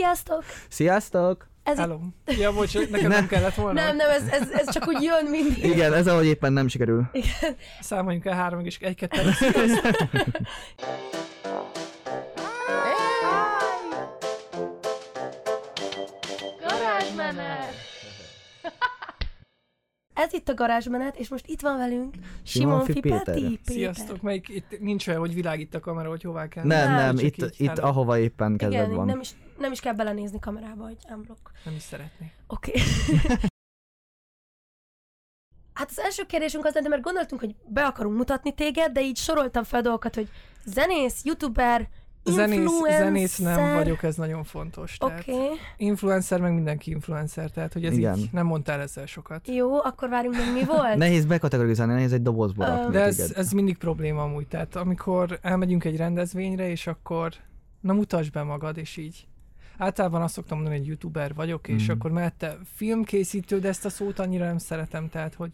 Sziasztok! Sziasztok! Ez Hello. Ja, bocs, nekem nem, Nem. kellett volna. Nem, nem, ez, ez, ez csak úgy jön mindig. Igen, ez ahogy éppen nem sikerül. Számoljunk el három és egy kettő. Garázsmenet! Ez itt a garázsmenet, és most itt van velünk Simonfi Simonfi Péter. Péter. Sziasztok, melyik itt nincs olyan, hogy világít a kamera, hogy hová kell. Nem, Nem, nem, itt, így, itt ahova éppen kedved Igen, van. nem is, nem is kell belenézni kamerába, hogy unblock. Nem is szeretnék. Oké. hát az első kérdésünk az lenne, mert gondoltunk, hogy be akarunk mutatni téged, de így soroltam fel dolgokat, hogy zenész, youtuber, Zenész, zenész nem vagyok, ez nagyon fontos. Tehát okay. Influencer, meg mindenki influencer, tehát hogy ez Igen. így nem mondtál ezzel sokat. jó, akkor várjunk meg, mi volt? Nehéz bekategorizálni, nehéz egy dobozba rakni De ez, téged. ez mindig probléma amúgy, tehát amikor elmegyünk egy rendezvényre, és akkor na mutasd be magad, és így általában azt szoktam mondani, hogy youtuber vagyok, és Mhm. akkor mellette filmkészítő, de ezt a szót annyira nem szeretem, tehát hogy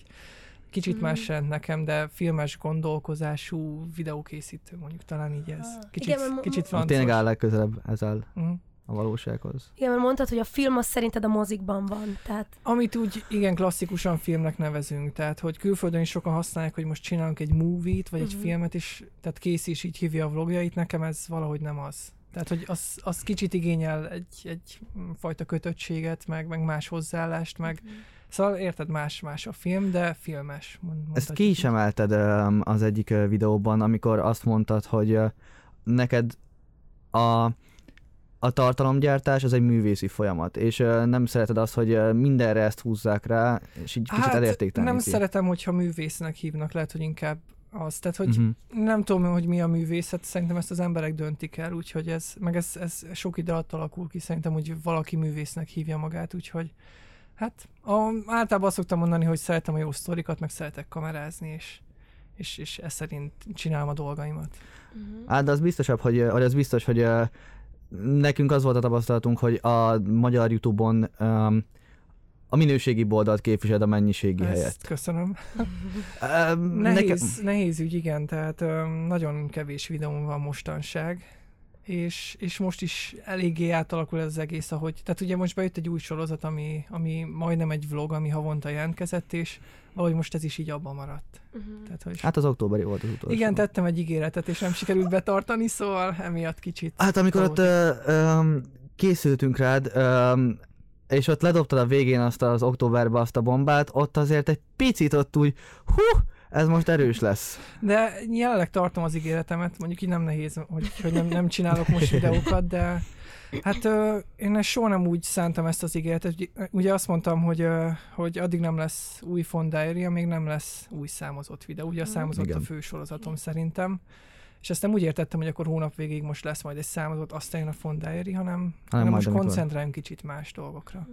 kicsit Mhm. más jelent nekem, de filmes gondolkozású videókészítő, mondjuk talán így ez. Ah. Kicsit, Igen, mert kicsit francos. Tényleg áll legközelebb ezzel Mhm. a valósághoz. Igen, mert mondtad, hogy a film az szerinted a mozikban van, tehát Amit úgy igen klasszikusan filmnek nevezünk, tehát hogy külföldön is sokan használják, hogy most csinálunk egy movie-t, vagy egy Mhm. filmet, és tehát Kész is így hívja a vlogjait, nekem ez valahogy nem az. Tehát, hogy az, az kicsit igényel egy, egy fajta kötöttséget, meg, meg más hozzáállást, meg szóval érted, más, más a film, de filmes. Ezt ki is emelted öm, az egyik ö, videóban, amikor azt mondtad, hogy ö, neked a, a tartalomgyártás az egy művészi folyamat, és ö, nem szereted azt, hogy mindenre ezt húzzák rá, és így kicsit Hát, elértékteleníti. nem szeretem, hogyha művésznek hívnak, lehet, hogy inkább az. Tehát, hogy Mhm. nem tudom, hogy mi a művészet, szerintem ezt az emberek döntik el, úgyhogy ez, meg ez, ez sok ide alatt alakul ki, szerintem, hogy valaki művésznek hívja magát, úgyhogy hát a, általában azt szoktam mondani, hogy szeretem a jó sztorikat, meg szeretek kamerázni, és, és, és ez szerint csinálom a dolgaimat. Hát, de az biztosabb, hogy, hogy az biztos, hogy nekünk az volt a tapasztalatunk, hogy a magyar Youtube-on öm, a minőségi oldalt képviseled a mennyiségi Ezt helyet. köszönöm. Öm, Nehéz, nehéz ügy, igen, tehát öm, nagyon kevés videóm van mostanság, és, és most is eléggé átalakul ez az egész, ahogy, tehát ugye most bejött egy új sorozat, ami, ami majdnem egy vlog, ami havonta jelentkezett, és valahogy most ez is így abban maradt. uh-huh. Tehát, hogy Hát az októberi volt az utolsó. igen, tettem egy ígéretet, és nem sikerült betartani, szóval emiatt kicsit. Hát amikor ott ö, ö, készültünk rád, ö, és ott ledobtad a végén azt az októberbe azt a bombát, ott azért egy picit ott úgy, hú, ez most erős lesz. De jelenleg tartom az ígéretemet, mondjuk így nem nehéz, hogy, hogy nem, nem csinálok most videókat, de hát ö, én ezt soha nem úgy szántam ezt az ígéretet. Ugye- azt mondtam, hogy, ö, hogy addig nem lesz új Diary, még nem lesz új számozott videó. Ugye a Mhm. számozott Igen. a fősorozatom szerintem. És ezt nem úgy értettem, hogy akkor hónap végéig most lesz majd egy számozott, aztán jön a Font Diary, hanem, hanem majd most koncentráljunk kicsit más dolgokra.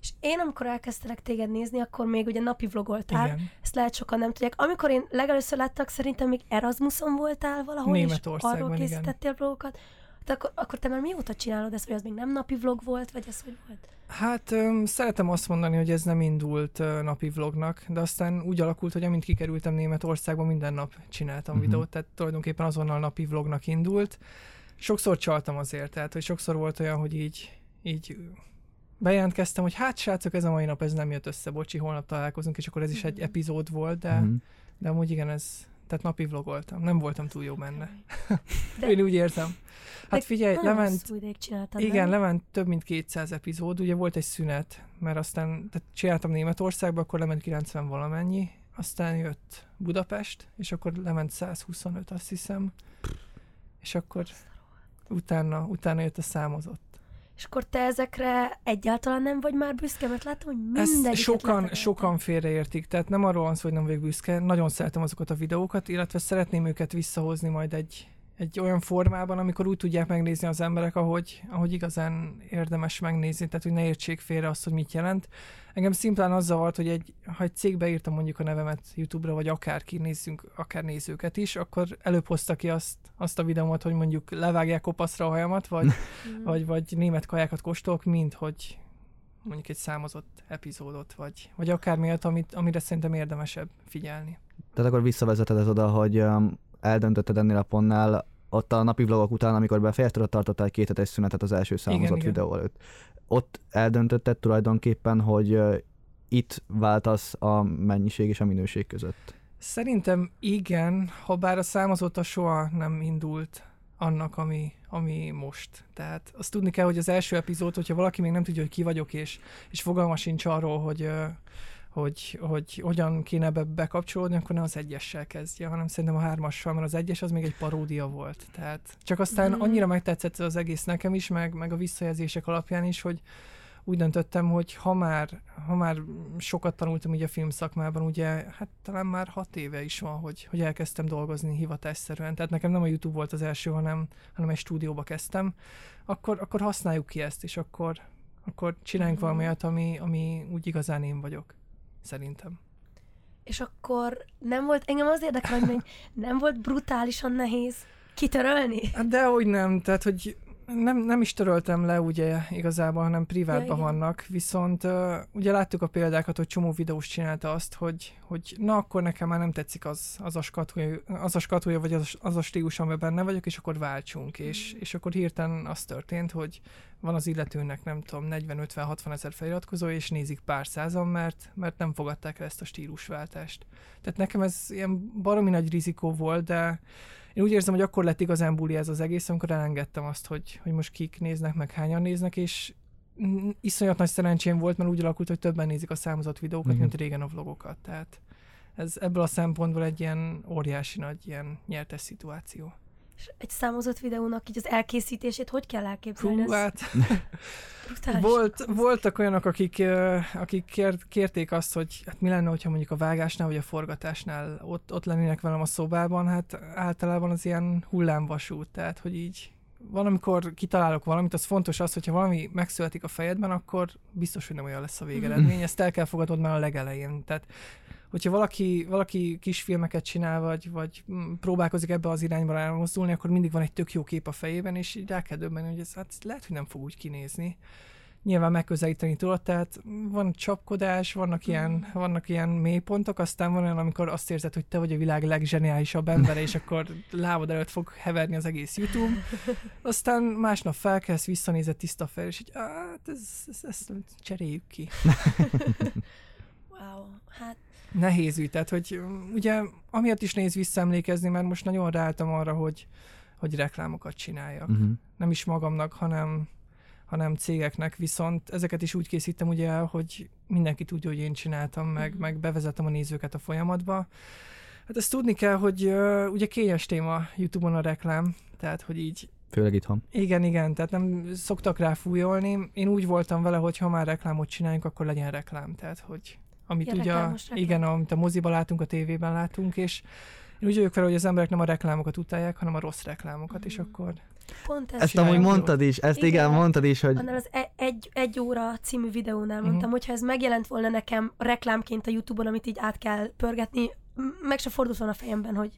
És én, amikor elkezdtelek téged nézni, akkor még ugye napi vlogoltál. Igen. Ezt lehet sokan nem tudják. Amikor én legelőször láttak, szerintem még Erasmuson voltál valahol, és Németországban, arról igen. készítettél vlogokat. De akkor, akkor te már mióta csinálod ezt, vagy az még nem napi vlog volt, vagy ez hogy volt? Hát öm, szeretem azt mondani, hogy ez nem indult ö, napi vlognak, de aztán úgy alakult, hogy amint kikerültem Németországba, minden nap csináltam Mhm. uh-huh. videót, tehát tulajdonképpen azonnal napi vlognak indult. Sokszor csaltam azért, tehát hogy sokszor volt olyan, hogy így, így bejelentkeztem, hogy hát srácok, ez a mai nap ez nem jött össze, bocsi, holnap találkozunk, és akkor ez is egy Mhm. epizód volt, de, Mhm. de amúgy igen, ez, tehát napi vlogoltam. Nem voltam túl jó benne. De- Én úgy érzem. Hát figyelj, lement, igen, nem? lement több mint 200 epizód, ugye volt egy szünet, mert aztán tehát csináltam Németországba, akkor lement 90 valamennyi, aztán jött Budapest, és akkor lement 125, azt hiszem, és akkor utána, utána jött a számozott. És akkor te ezekre egyáltalán nem vagy már büszke, mert látom, hogy mindegyiket sokan, sokan félreértik, tehát nem arról van szó, hogy nem vagyok büszke, nagyon szeretem azokat a videókat, illetve szeretném őket visszahozni majd egy, egy olyan formában, amikor úgy tudják megnézni az emberek, ahogy, ahogy igazán érdemes megnézni, tehát hogy ne értsék félre azt, hogy mit jelent. Engem szimplán az zavart, hogy egy, ha egy cégbe írtam mondjuk a nevemet YouTube-ra, vagy akárki, nézzünk, akár nézőket is, akkor előbb hozta ki azt, azt a videómat, hogy mondjuk levágják kopaszra a hajamat, vagy, Mm. vagy, vagy német kajákat kóstolok, mint hogy mondjuk egy számozott epizódot, vagy, vagy akármi olyat, amit, amire szerintem érdemesebb figyelni. Tehát akkor visszavezeted ez oda, hogy um, eldöntötted ennél a pontnál, ott a napi vlogok után, amikor befejezted, ott tartottál egy két hetes szünetet az első számozott videó előtt. Ott eldöntötted tulajdonképpen, hogy itt váltasz a mennyiség és a minőség között. Szerintem igen, ha bár a számozata soha nem indult annak, ami, ami most. Tehát azt tudni kell, hogy az első epizód, hogyha valaki még nem tudja, hogy ki vagyok, és, és fogalma sincs arról, hogy, hogy, hogy hogyan kéne ebbe bekapcsolódni, akkor nem az egyessel kezdje, hanem szerintem a hármassal, mert az egyes az még egy paródia volt. Tehát csak aztán Mhm. annyira megtetszett az egész nekem is, meg, meg a visszajelzések alapján is, hogy úgy döntöttem, hogy ha már, ha már sokat tanultam így a filmszakmában, ugye, hát talán már hat éve is van, hogy, hogy elkezdtem dolgozni hivatásszerűen. Tehát nekem nem a YouTube volt az első, hanem, hanem egy stúdióba kezdtem. Akkor, akkor használjuk ki ezt, és akkor, akkor csináljunk Mhm. valami olyat, ami, ami úgy igazán én vagyok. Szerintem. És akkor nem volt, engem az érdekel, hogy nem volt brutálisan nehéz kitörölni? Hát dehogy nem, tehát hogy nem, nem is töröltem le ugye igazából, hanem Ja, privátban igen. vannak, viszont uh, ugye láttuk a példákat, hogy csomó videós csinálta azt, hogy, hogy na akkor nekem már nem tetszik az, az, a, skatúja, az a skatúja, vagy az, az a stílus, amiben benne vagyok, és akkor váltsunk, és, és akkor hirtelen az történt, hogy van az illetőnek nem tudom 40-50-60 ezer feliratkozója, és nézik pár százan, mert, mert nem fogadták el ezt a stílusváltást. Tehát nekem ez ilyen baromi nagy rizikó volt, de én úgy érzem, hogy akkor lett igazán buli ez az egész, amikor elengedtem azt, hogy, hogy most kik néznek, meg hányan néznek, és iszonyat nagy szerencsém volt, mert úgy alakult, hogy többen nézik a számozott videókat, Igen. mint régen a vlogokat. Tehát ez ebből a szempontból egy ilyen óriási nagy ilyen nyertes szituáció. És egy számozott videónak így az elkészítését hogy kell elképzelni? Hú, hát volt, voltak olyanok, akik, akik kér, kérték azt, hogy hát mi lenne, hogyha mondjuk a vágásnál vagy a forgatásnál ott, ott lennének velem a szobában, hát általában az ilyen hullámvasút, tehát hogy így van, amikor kitalálok valamit, az fontos az, hogyha valami megszületik a fejedben, akkor biztos, hogy nem olyan lesz a végeredmény. Ezt el kell fogadnod már a legelején. Tehát hogyha valaki, valaki kis filmeket csinál, vagy, vagy mm, próbálkozik ebbe az irányba elmozdulni, akkor mindig van egy tök jó kép a fejében, és így rá kell döbbenni, hogy ez hát lehet, hogy nem fog úgy kinézni. Nyilván megközelíteni tudod, tehát van csapkodás, vannak ilyen, vannak ilyen mélypontok, aztán van olyan, amikor azt érzed, hogy te vagy a világ legzseniálisabb embere, és akkor lábad előtt fog heverni az egész YouTube. Aztán másnap felkelsz, visszanézed tiszta fel, és így, hát ez, ez, ezt cseréljük ki. Wow, hát nehéz ügy, tehát hogy ugye amiatt is nehéz visszaemlékezni, mert most nagyon ráálltam arra, hogy, hogy reklámokat csináljak. Uh-huh. Nem is magamnak, hanem, hanem cégeknek, viszont ezeket is úgy készítem ugye el, hogy mindenki tudja, hogy én csináltam, meg, Mhm. meg bevezetem a nézőket a folyamatba. Hát ezt tudni kell, hogy uh, ugye kényes téma YouTube-on a reklám, tehát hogy így Főleg itthon. igen, igen, tehát nem szoktak rá fújolni. Én úgy voltam vele, hogy ha már reklámot csináljunk, akkor legyen reklám. Tehát, hogy amit Ilyen ugye, a, igen, amit a moziba látunk, a tévében látunk, és én úgy vagyok vele, hogy az emberek nem a reklámokat utálják, hanem a rossz reklámokat, és Mhm. akkor pont ez. Ezt Csináljunk amúgy mondtad is, ezt igen, Igen. mondtad is, hogy Annál az e- egy, egy óra című videónál Mhm. mondtam, hogyha ez megjelent volna nekem reklámként a Youtube-on, amit így át kell pörgetni, meg se fordult volna a fejemben, hogy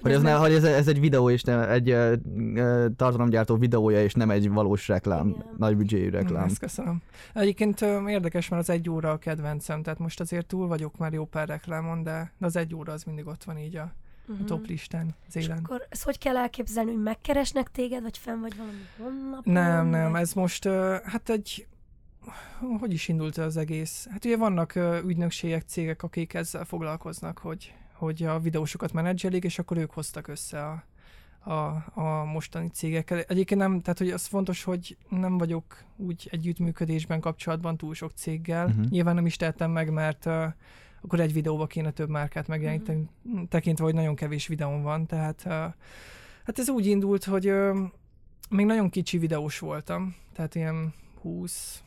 hogy, ez, nem- ne, hogy ez, ez egy videó, és nem egy uh, uh, tartalomgyártó videója, és nem egy valós reklám, Igen. nagy büdzséjű reklám. Ezt köszönöm. Egyébként ö, érdekes, mert az egy óra a kedvencem, tehát most azért túl vagyok már jó pár reklámon, de, de az egy óra az mindig ott van így a, a Mhm. top listán, az És élen. akkor ezt hogy kell elképzelni, hogy megkeresnek téged, vagy fenn vagy valami honlapon? Nem, nem, ez most, ö, hát egy, hogy is indult az egész? Hát ugye vannak ö, ügynökségek, cégek, akik ezzel foglalkoznak, hogy, hogy a videósokat menedzselik, és akkor ők hoztak össze a, a, a mostani cégekkel. Egyébként nem, tehát hogy az fontos, hogy nem vagyok úgy együttműködésben, kapcsolatban túl sok céggel. Uh-huh. Nyilván nem is tettem meg, mert uh, akkor egy videóba kéne több márkát megjeleníteni, uh-huh. tekintve, hogy nagyon kevés videón van, tehát uh, hát ez úgy indult, hogy uh, még nagyon kicsi videós voltam, tehát ilyen 20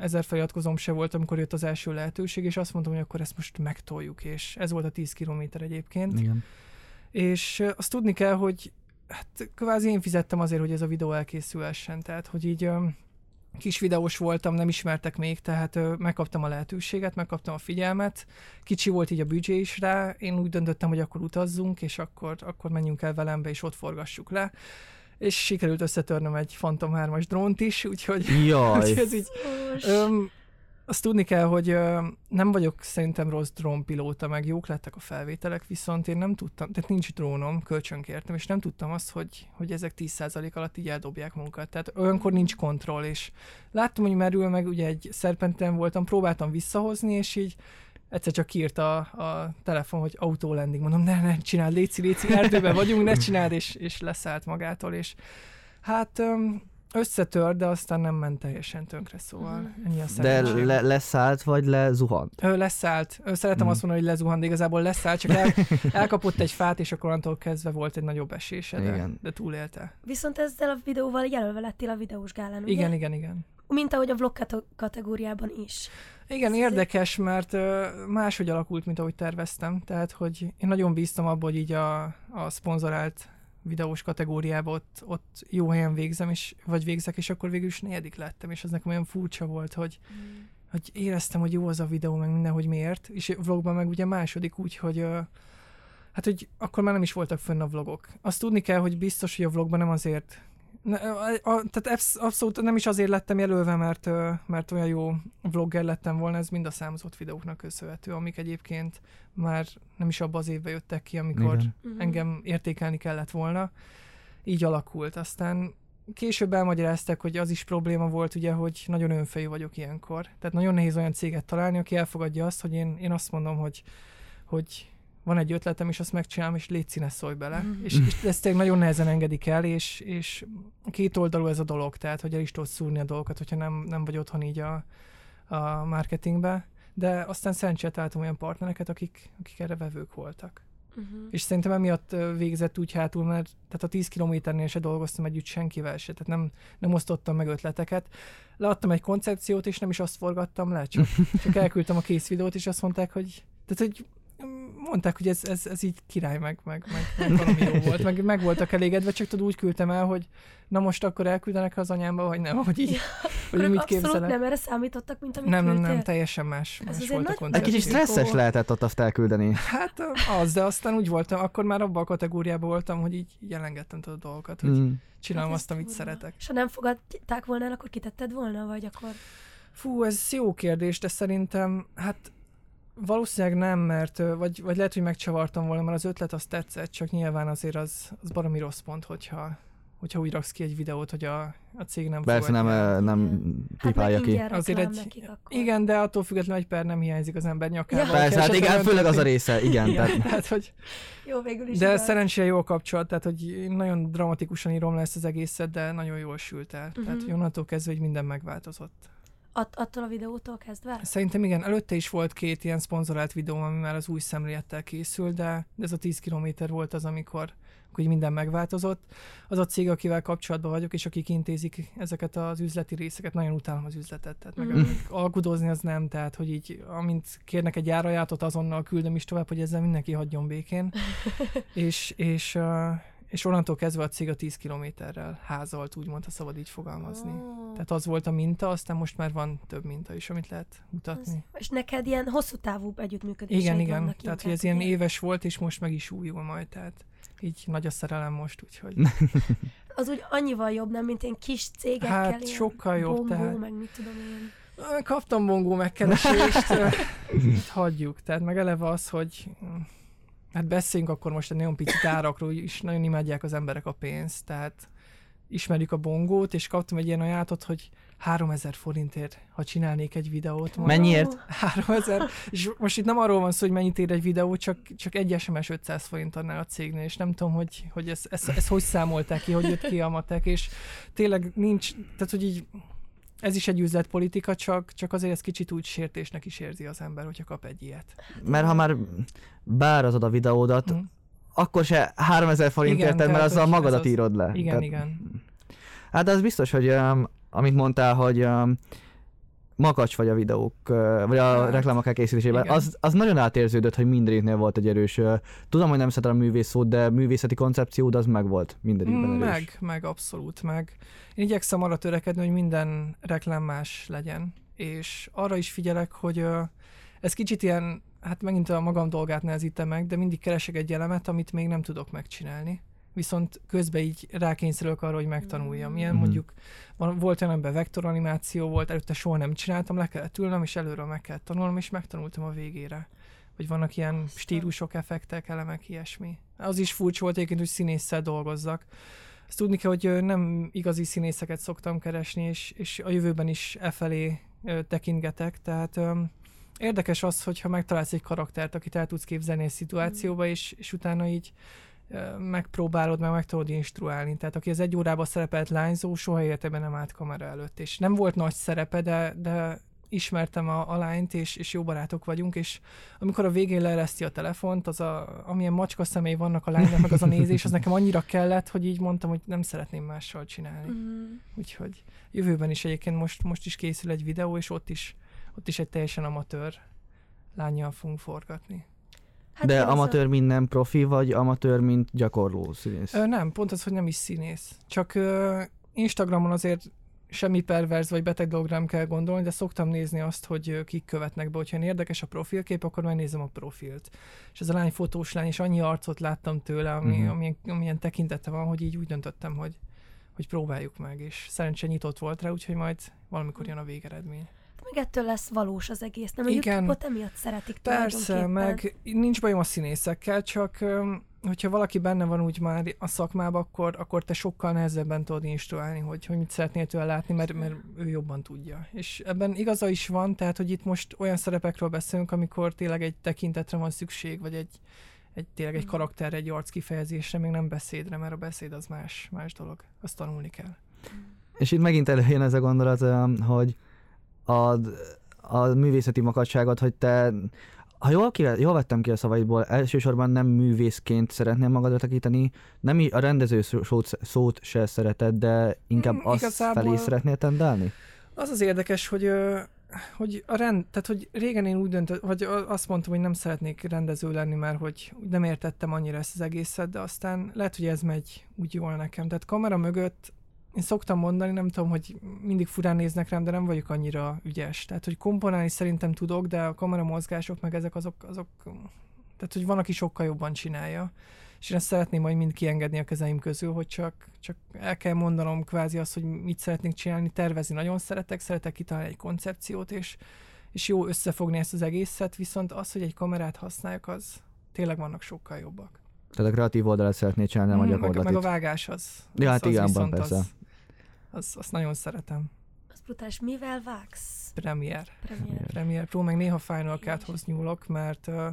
ezer feliratkozom se volt, amikor jött az első lehetőség, és azt mondtam, hogy akkor ezt most megtoljuk, és ez volt a 10 kilométer egyébként. Igen. És azt tudni kell, hogy hát kvázi én fizettem azért, hogy ez a videó elkészülhessen, tehát hogy így kis videós voltam, nem ismertek még, tehát ö, megkaptam a lehetőséget, megkaptam a figyelmet, kicsi volt így a büdzsé is rá, én úgy döntöttem, hogy akkor utazzunk, és akkor, akkor menjünk el velembe, és ott forgassuk le. És sikerült összetörnöm egy Phantom 3-as drónt is, úgyhogy, Jaj, úgyhogy ez így. Öm, azt tudni kell, hogy ö, nem vagyok szerintem rossz drónpilóta, meg jók lettek a felvételek, viszont én nem tudtam, tehát nincs drónom, kölcsönkértem, és nem tudtam azt, hogy, hogy ezek 10% alatt így eldobják munkat. Tehát olyankor nincs kontroll, és láttam, hogy merül meg, ugye egy szerpenten voltam, próbáltam visszahozni, és így egyszer csak kiírt a, a telefon, hogy autó landing. Mondom, ne, ne, csináld, léci, léci, erdőben vagyunk, ne csináld, és, és leszállt magától, és hát összetör, de aztán nem ment teljesen tönkre, szóval ennyi a De szerencsém. le, leszállt, vagy lezuhant? Ő leszállt. Ő szeretem Mhm. azt mondani, hogy lezuhant, de igazából leszállt, csak el, elkapott egy fát, és akkor onnantól kezdve volt egy nagyobb esése, de, Igen. de túlélte. Viszont ezzel a videóval jelölve lettél a videós gálán, ugye? Igen, igen, igen. Mint ahogy a vlog kate- kategóriában is. Igen, érdekes, mert máshogy alakult, mint ahogy terveztem. Tehát, hogy én nagyon bíztam abban, hogy így a, a szponzorált videós kategóriában ott, ott jó helyen végzem, és, vagy végzek, és akkor végül is negyedik lettem, és ez nekem olyan furcsa volt, hogy, hogy éreztem, hogy jó az a videó, meg minden, hogy miért, és vlogban meg ugye második úgy, hogy hát, hogy akkor már nem is voltak fönn a vlogok. Azt tudni kell, hogy biztos, hogy a vlogban nem azért a, a, tehát absz- abszolút nem is azért lettem jelölve, mert, mert olyan jó vlogger lettem volna, ez mind a számozott videóknak köszönhető, amik egyébként már nem is abban az évben jöttek ki, amikor Igen. Mhm. engem értékelni kellett volna. Így alakult. Aztán később elmagyarázták, hogy az is probléma volt, ugye, hogy nagyon önfejű vagyok ilyenkor. Tehát nagyon nehéz olyan céget találni, aki elfogadja azt, hogy én, én azt mondom, hogy, hogy van egy ötletem, és azt megcsinálom, és légy színe szólj bele. Mhm. És, és ezt tényleg nagyon nehezen engedik el, és, és két oldalú ez a dolog, tehát hogy el is tudod szúrni a dolgokat, hogyha nem, nem vagy otthon így a, a marketingbe. De aztán szerencsét találtam olyan partnereket, akik, akik erre vevők voltak. Mhm. És szerintem emiatt végzett úgy hátul, mert tehát a 10 kilométernél se dolgoztam együtt senkivel se, tehát nem, nem osztottam meg ötleteket. Leadtam egy koncepciót, és nem is azt forgattam le, csak, csak elküldtem a kész videót, és azt mondták, hogy, tehát, hogy mondták, hogy ez, ez, ez így király, meg, meg, meg, meg valami jó volt, meg, meg voltak elégedve, csak tudod úgy küldtem el, hogy na most akkor elküldenek az anyámba, vagy nem, hogy így, hogy Akkor mit abszolút képzelek. nem erre számítottak, mint amit Nem, nem, nem, teljesen más, Ez más azért volt a Egy kicsit stresszes lehetett ott azt elküldeni. Hát az, de aztán úgy voltam, akkor már abban a kategóriában voltam, hogy így, így elengedtem a dolgokat, hogy Mm. csinálom Hát ez azt, amit durva. szeretek. És ha nem fogadták volna el, akkor kitetted volna, vagy akkor... Fú, ez jó kérdés, de szerintem, hát valószínűleg nem, mert vagy, vagy lehet, hogy megcsavartam volna, mert az ötlet az tetszett, csak nyilván azért az, az baromi rossz pont, hogyha, hogyha úgy raksz ki egy videót, hogy a, a cég nem Persze nem, el. nem Hát pipálja meg ki. Azért egy- nekik akkor. Igen, de attól függetlenül egy per nem hiányzik az ember nyakába. Ja. Persze, hát igen, főleg az a része, igen. Igen, Tehát, tehát, hogy Jó, végül is. De igaz. szerencsére jó a kapcsolat, tehát hogy nagyon dramatikusan írom le ezt az egészet, de nagyon jól sült el. Uh-huh. Tehát Mhm. onnantól kezdve, hogy minden megváltozott. Att- attól a videótól kezdve? Szerintem igen, előtte is volt két ilyen szponzorált videó, ami már az új szemlélettel készült, de, ez a 10 kilométer volt az, amikor, így minden megváltozott. Az a cég, akivel kapcsolatban vagyok, és akik intézik ezeket az üzleti részeket, nagyon utálom az üzletet, tehát meg Mhm. alkudozni az nem, tehát hogy így, amint kérnek egy árajátot, azonnal küldöm is tovább, hogy ezzel mindenki hagyjon békén. és, és, uh, és onnantól kezdve a cég a 10 kilométerrel házolt, úgymond, ha szabad így fogalmazni. Ó. Tehát az volt a minta, aztán most már van több minta is, amit lehet mutatni. És neked ilyen hosszú távú együttműködéseid Igen, igen. Tehát, hogy inkább, ez ilyen éves volt, és most meg is újul majd, tehát így nagy a szerelem most, úgyhogy Az úgy annyival jobb, nem, mint ilyen kis cégekkel. Hát, ilyen sokkal jobb, Bongó, tehát- meg mit tudom én. Kaptam bongó megkeresést, hagyjuk. Tehát meg eleve az, hogy hát beszéljünk akkor most egy nagyon picit árakról, is nagyon imádják az emberek a pénzt, tehát ismerjük a bongót, és kaptam egy ilyen ajánlatot, hogy 3000 forintért, ha csinálnék egy videót. mondom, Mennyiért? 3000, és most itt nem arról van szó, hogy mennyit ér egy videó, csak, csak egy SMS 500 forint annál a cégnél, és nem tudom, hogy, hogy ezt ez, ez hogy számolták ki, hogy jött ki a matek, és tényleg nincs, tehát hogy így ez is egy üzletpolitika, csak, csak azért ez kicsit úgy sértésnek is érzi az ember, hogyha kap egy ilyet. mert ha már beárazod a videódat, Hm. akkor se 3000 forintért mert azzal magadat az- írod le. Igen, Tehát- igen. Hát az biztos, hogy um, amit mondtál, hogy um, makacs vagy a videók, vagy a Hát, reklámok elkészítésében, igen. az, az nagyon átérződött, hogy mindegyiknél volt egy erős, tudom, hogy nem szeretem a művész szót, de művészeti koncepciód az meg volt mindegyikben erős. Meg, meg, abszolút meg. Én igyekszem arra törekedni, hogy minden reklám más legyen, és arra is figyelek, hogy ez kicsit ilyen, hát megint a magam dolgát nehezítem meg, de mindig keresek egy elemet, amit még nem tudok megcsinálni. Viszont közben így rákényszerülök arra, hogy megtanuljam. Ilyen Mhm. mondjuk van, volt olyan, amiben vektoranimáció volt, előtte soha nem csináltam, le kellett ülnöm, és előről meg kellett tanulnom, és megtanultam a végére. Vagy vannak ilyen stílusok, effektek, elemek, ilyesmi. Az is furcsa volt egyébként, hogy színésszel dolgozzak. Azt tudni kell, hogy nem igazi színészeket szoktam keresni, és, és a jövőben is e felé tekintgetek, tehát érdekes az, hogyha megtalálsz egy karaktert, akit el tudsz képzelni egy szituációba, és, és utána így megpróbálod, meg meg tudod instruálni. Tehát aki az egy órában szerepelt lányzó, soha életében nem állt kamera előtt. És nem volt nagy szerepe, de, de ismertem a, a lányt, és, és jó barátok vagyunk, és amikor a végén leereszti a telefont, az a, amilyen macska személy vannak a lánynak, meg az a nézés, az nekem annyira kellett, hogy így mondtam, hogy nem szeretném mással csinálni. Mm. Úgyhogy jövőben is egyébként most, most is készül egy videó, és ott is, ott is egy teljesen amatőr lányjal fogunk forgatni. Hát De az a- amatőr, mint nem profi, vagy amatőr, mint gyakorló színész? Ö, nem, pont az, hogy nem is színész. Csak ö, Instagramon azért semmi perverz vagy beteg dologra nem kell gondolni, de szoktam nézni azt, hogy kik követnek be. Hogyha érdekes a profilkép, akkor megnézem a profilt. És ez a lány fotós lány, és annyi arcot láttam tőle, ami, Mhm. uh-huh. amilyen, amilyen tekintete van, hogy így úgy döntöttem, hogy, hogy próbáljuk meg, és szerencsére nyitott volt rá, úgyhogy majd valamikor jön a végeredmény. Meg ettől lesz valós az egész, nem? A Igen. YouTube-ot emiatt szeretik Persze, meg nincs bajom a színészekkel, csak hogyha valaki benne van úgy már a szakmában, akkor, akkor te sokkal nehezebben tudod instruálni, hogy, hogy mit szeretnél tőle látni, mert, mert ő jobban tudja. És ebben igaza is van, tehát hogy itt most olyan szerepekről beszélünk, amikor tényleg egy tekintetre van szükség, vagy egy, egy tényleg egy karakter, egy arc kifejezésre, még nem beszédre, mert a beszéd az más, más dolog. Azt tanulni kell. És itt megint előjön ez a gondolat, hogy a, a művészeti makadságot, hogy te, ha jól, ki, jól vettem ki a szavaidból, elsősorban nem művészként szeretnél magadra tekinteni, nem a rendező szó- szót, szót se szereted, de inkább Mm, azt igazából- felé szeretnél tendálni? Az az érdekes, hogy, hogy a rend, tehát hogy régen én úgy döntött, vagy azt mondtam, hogy nem szeretnék rendező lenni, mert hogy nem értettem annyira ezt az egészet, de aztán lehet, hogy ez megy úgy jól nekem. Tehát kamera mögött én szoktam mondani, nem tudom, hogy mindig furán néznek rám, de nem vagyok annyira ügyes. Tehát, hogy komponálni szerintem tudok, de a kamera mozgások, meg ezek azok, azok tehát, hogy van, aki sokkal jobban csinálja. És én ezt szeretném majd mind kiengedni a kezeim közül, hogy csak, csak el kell mondanom kvázi azt, hogy mit szeretnék csinálni, tervezni nagyon szeretek, szeretek kitalálni egy koncepciót, és, és jó összefogni ezt az egészet, viszont az, hogy egy kamerát használjak, az tényleg vannak sokkal jobbak. Tehát a kreatív oldalát szeretnél csinálni, nem a Mm, meg, gyakorlatit. meg a vágás az. Ja, hát igen, persze. Az, az, azt nagyon szeretem. Az brutális. Mivel vágsz? Premier. Premier. Premiere Pro, meg néha Final Cut-hoz nyúlok, mert uh,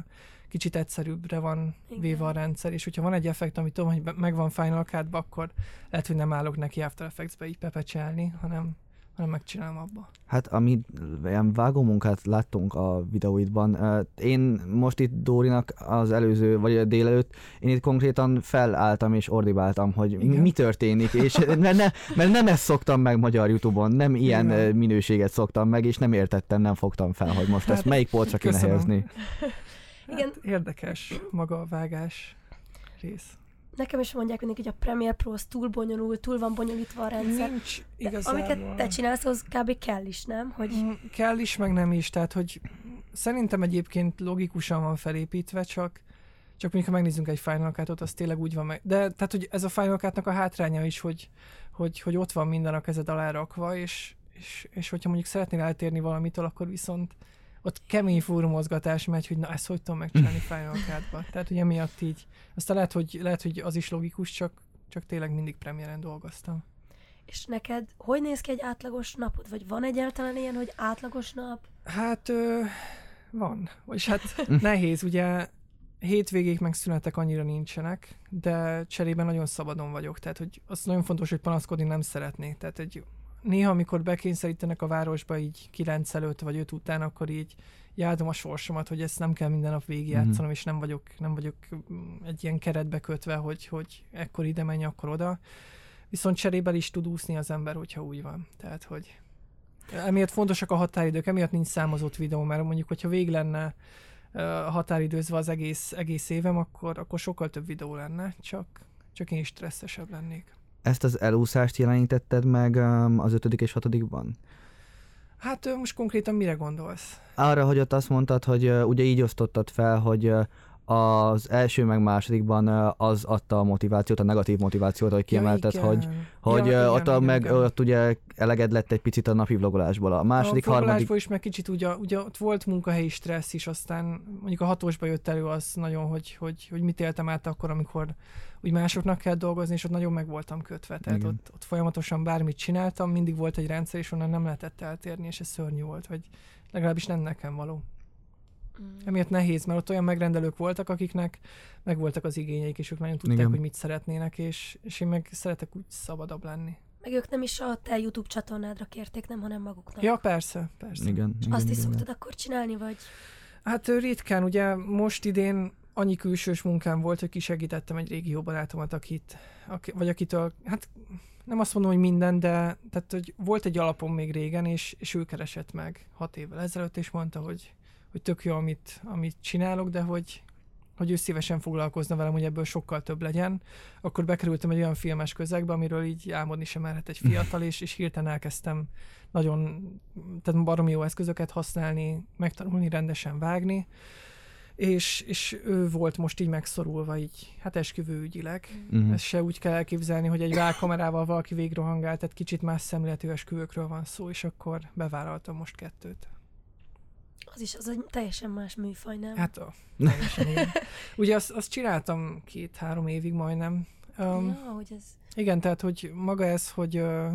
kicsit egyszerűbbre van Igen. véve a rendszer, és hogyha van egy effekt, amit tudom, hogy megvan Final cut akkor lehet, hogy nem állok neki After Effects-be így pepecselni, hanem, hanem megcsinálom abba. Hát ami ilyen vágómunkát láttunk a videóidban, én most itt Dórinak az előző, vagy a délelőtt, én itt konkrétan felálltam és ordibáltam, hogy mi, Igen. mi történik, és ne, ne, mert nem ezt szoktam meg magyar Youtube-on, nem ilyen Igen. minőséget szoktam meg, és nem értettem, nem fogtam fel, hogy most ezt Hát, melyik polcra kéne helyezni. Igen. Hát érdekes maga a vágás rész. Nekem is mondják mindig, hogy a Premiere Pro az túl bonyolult, túl van bonyolítva a rendszer. Nincs igazából. amiket te csinálsz, az kb. kell is, nem? Hogy Mm, Kell is, meg nem is, tehát hogy szerintem egyébként logikusan van felépítve, csak csak mondjuk, ha megnézzünk egy Final Cut-ot, az tényleg úgy van meg. De tehát, hogy ez a Final Cut-nak a hátránya is, hogy, hogy, hogy ott van minden a kezed alá rakva, és, és, és hogyha mondjuk szeretnél eltérni valamitől, akkor viszont ott kemény fórumozgatás megy, hogy na ezt hogy tudom megcsinálni Final Cut-ba. Tehát, hogy emiatt így, aztán lehet, hogy, lehet, hogy az is logikus, csak, csak tényleg mindig premiéren dolgoztam. És neked hogy néz ki egy átlagos napod? Vagy van egyáltalán ilyen, hogy átlagos nap? Hát ö, van. Vagyis hát nehéz, ugye hétvégék meg szünetek annyira nincsenek, de cserében nagyon szabadon vagyok. Tehát, hogy az nagyon fontos, hogy panaszkodni nem szeretnék. Tehát egy néha, amikor bekényszerítenek a városba így 9 előtt vagy 5 után, akkor így jádom a sorsomat, hogy ezt nem kell minden nap végigjátszanom, Mhm. és nem vagyok, nem vagyok mm, egy ilyen keretbe kötve, hogy, hogy ekkor ide menj, akkor oda. Viszont cserében is tud úszni az ember, hogyha úgy van. Tehát, hogy emiatt fontosak a határidők, emiatt nincs számozott videó, mert mondjuk, hogyha vég lenne határidőzve az egész, egész évem, akkor, akkor sokkal több videó lenne, csak, csak én is stresszesebb lennék. Ezt az elúszást jelenítetted meg öm, az ötödik és hatodikban? Hát most konkrétan mire gondolsz? Arra, hogy ott azt mondtad, hogy ugye így osztottad fel, hogy az első meg másodikban az adta a motivációt, a negatív motivációt, hogy kiemelted, ja, hogy, hogy ja, ott igen, a, meg igen. ott ugye eleged lett egy picit a napi vlogolásból. A második, a harmadik... harmadik... is meg kicsit ugye, ugye ott volt munkahelyi stressz is, aztán mondjuk a hatósba jött elő az nagyon, hogy, hogy, hogy mit éltem át akkor, amikor úgy másoknak kell dolgozni, és ott nagyon meg voltam kötve. Tehát Igen. ott, ott, folyamatosan bármit csináltam, mindig volt egy rendszer, és onnan nem lehetett eltérni, és ez szörnyű volt, vagy legalábbis nem nekem való. Mm. Emiatt nehéz, mert ott olyan megrendelők voltak, akiknek meg voltak az igényeik, és ők nagyon tudták, Igen. hogy mit szeretnének, és, és én meg szeretek úgy szabadabb lenni. Meg ők nem is a te YouTube csatornádra kérték, nem, hanem maguknak. Ja, persze, persze. Igen, És igen, azt is igen, szoktad akkor csinálni, vagy Hát ritkán, ugye most idén annyi külsős munkám volt, hogy kisegítettem egy régi jó barátomat, akit, aki, vagy akitől, hát nem azt mondom, hogy minden, de tehát, hogy volt egy alapom még régen, és, és ő keresett meg hat évvel ezelőtt, és mondta, hogy, hogy tök jó, amit, amit csinálok, de hogy, hogy ő szívesen foglalkozna velem, hogy ebből sokkal több legyen. Akkor bekerültem egy olyan filmes közegbe, amiről így álmodni sem merhet egy fiatal, és, és hirtelen elkezdtem nagyon, tehát baromi jó eszközöket használni, megtanulni rendesen vágni, és, és ő volt most így megszorulva így, hát esküvőügyileg. Mhm. Ezt se úgy kell elképzelni, hogy egy válkamerával valaki végrohangál, tehát kicsit más szemléletű esküvőkről van szó, és akkor bevállaltam most kettőt. Az is az egy teljesen más műfaj, nem? Hát a, teljesen igen. Ugye azt, azt csináltam két-három évig majdnem. Um, ja, hogy ez... Igen, tehát hogy maga ez, hogy uh,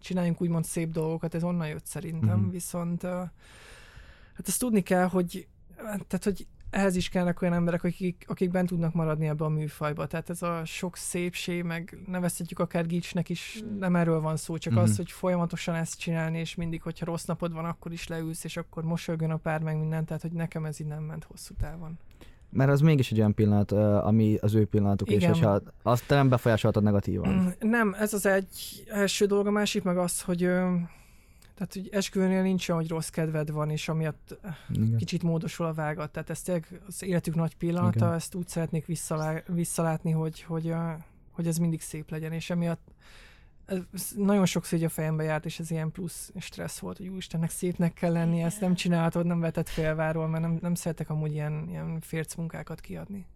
csináljunk úgymond szép dolgokat, ez onnan jött szerintem, Mhm. viszont uh, hát azt tudni kell, hogy tehát, hogy ehhez is kellnek olyan emberek, akik, akik bent tudnak maradni ebbe a műfajba. Tehát ez a sok szépség, meg nevezhetjük akár gicsnek is, Mm. nem erről van szó, csak Mhm. az, hogy folyamatosan ezt csinálni, és mindig, hogyha rossz napod van, akkor is leülsz, és akkor mosolygjon a pár, meg minden, tehát hogy nekem ez így nem ment hosszú távon. Mert az mégis egy olyan pillanat, ami az ő pillanatuk, és Igen. hogyha azt te nem befolyásoltad negatívan. Mm, Nem, ez az egy első dolog, a másik meg az, hogy tehát, hogy esküvőnél nincs olyan, hogy rossz kedved van, és amiatt Igen. kicsit módosul a vágat. Tehát ez tényleg az életük nagy pillanata, Igen. ezt úgy szeretnék visszalá, visszalátni, hogy, hogy, ö, hogy ez mindig szép legyen, és emiatt ez nagyon sokszor így a fejembe járt, és ez ilyen plusz stressz volt, hogy úristennek szépnek kell lenni, ezt nem csinálhatod, nem vetett félváról, mert nem, nem szeretek amúgy ilyen, ilyen férc munkákat kiadni.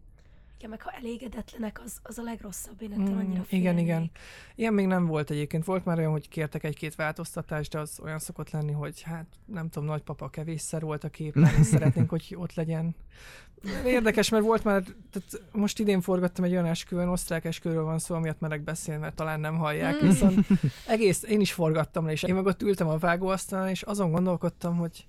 Igen, meg ha elégedetlenek, az, az a legrosszabb, én ettől Mm, annyira igen, félnék. igen. Ilyen még nem volt egyébként. Volt már olyan, hogy kértek egy-két változtatást, de az olyan szokott lenni, hogy hát nem tudom, nagypapa kevésszer volt a képen, és szeretnénk, hogy ott legyen. Érdekes, mert volt már, tehát most idén forgattam egy olyan esküvőn, osztrák esküvőről van szó, amiatt merek beszélni, mert talán nem hallják, Mm. viszont egész, én is forgattam le, és én meg ott ültem a vágóasztalon, és azon gondolkodtam, hogy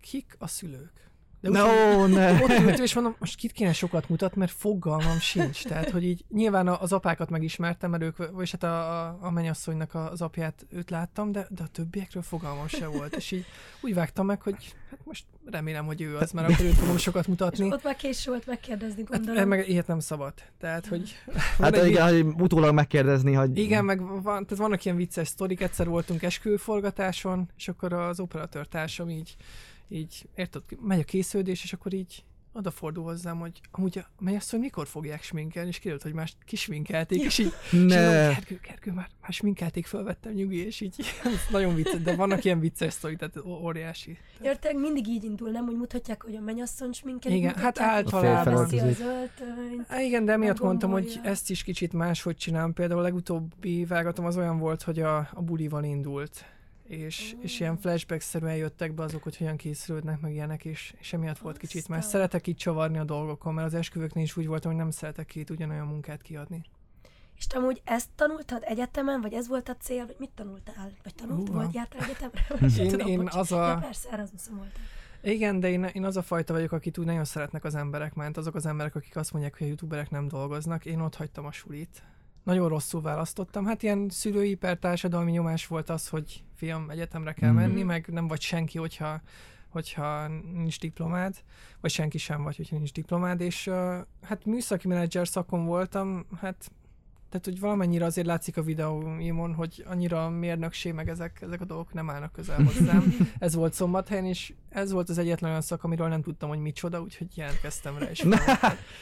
kik a szülők. De úgy, No, ne! ott ültem, és mondom, most kit kéne sokat mutat, mert fogalmam sincs. Tehát, hogy így nyilván az apákat megismertem, mert ők, vagyis hát a, a, a mennyasszonynak az apját, őt láttam, de, de a többiekről fogalmam se volt. És így úgy vágtam meg, hogy hát most remélem, hogy ő az, mert akkor őt fogom sokat És mutatni. ott már késő volt megkérdezni, Hát, gondolom. meg ilyet nem szabad. Tehát, hogy... Hát egy igen, hogy utólag megkérdezni, hogy... igen, meg van, tehát vannak ilyen vicces sztorik, egyszer voltunk esküvőforgatáson, és akkor az operatőrtársam így, így, érted, megy a készülés, és akkor így odafordul hozzám, hogy amúgy a mennyasszony mikor fogják sminkelni, és kiderült, hogy már kisminkelték, és így, és Ne! mondom, Gergő, Gergő, már, már sminkelték, fölvettem nyugi, és így, ez nagyon vicces, de vannak ilyen vicces sztorik, tehát óriási. Értek, mindig így indul, nem? Úgy mutatják, hogy a mennyasszony sminkelik, Igen, hát hogy általában. a. Há, igen, de emiatt mondtam, hogy ezt is kicsit máshogy csinálom. Például a legutóbbi vágatom az olyan volt, hogy a, a bulival indult. És, és ilyen flashback-szerűen jöttek be azok, hogy hogyan készülődnek, meg ilyenek, és, és emiatt volt kicsit más. Aztán. Szeretek így csavarni a dolgokon, mert az esküvőknél is úgy voltam, hogy nem szeretek két ugyanolyan munkát kiadni. És te amúgy ezt tanultad egyetemen, vagy ez volt a cél, vagy mit tanultál? Vagy tanult, Húha. volt, jártál egyetemre? Vagy Én, tudom, én bocs. az Ja, a... persze, Erasmuson voltam. Igen, de én, én az a fajta vagyok, akit úgy nagyon szeretnek az emberek, mert azok az emberek, akik azt mondják, hogy a youtuberek nem dolgoznak, én ott hagytam a sulit. Nagyon rosszul választottam. Hát ilyen szülői per társadalmi nyomás volt az, hogy fiam, egyetemre kell Mhm. menni, meg nem vagy senki, hogyha, hogyha nincs diplomád, vagy senki sem vagy, hogyha nincs diplomád, és uh, hát műszaki menedzser szakon voltam, hát tehát hogy valamennyire azért látszik a videóimon, hogy annyira mérnökség, meg ezek, ezek a dolgok nem állnak közel hozzám. ez volt szombathelyen, és ez volt az egyetlen olyan szak, amiről nem tudtam, hogy micsoda, úgyhogy jelentkeztem rá. És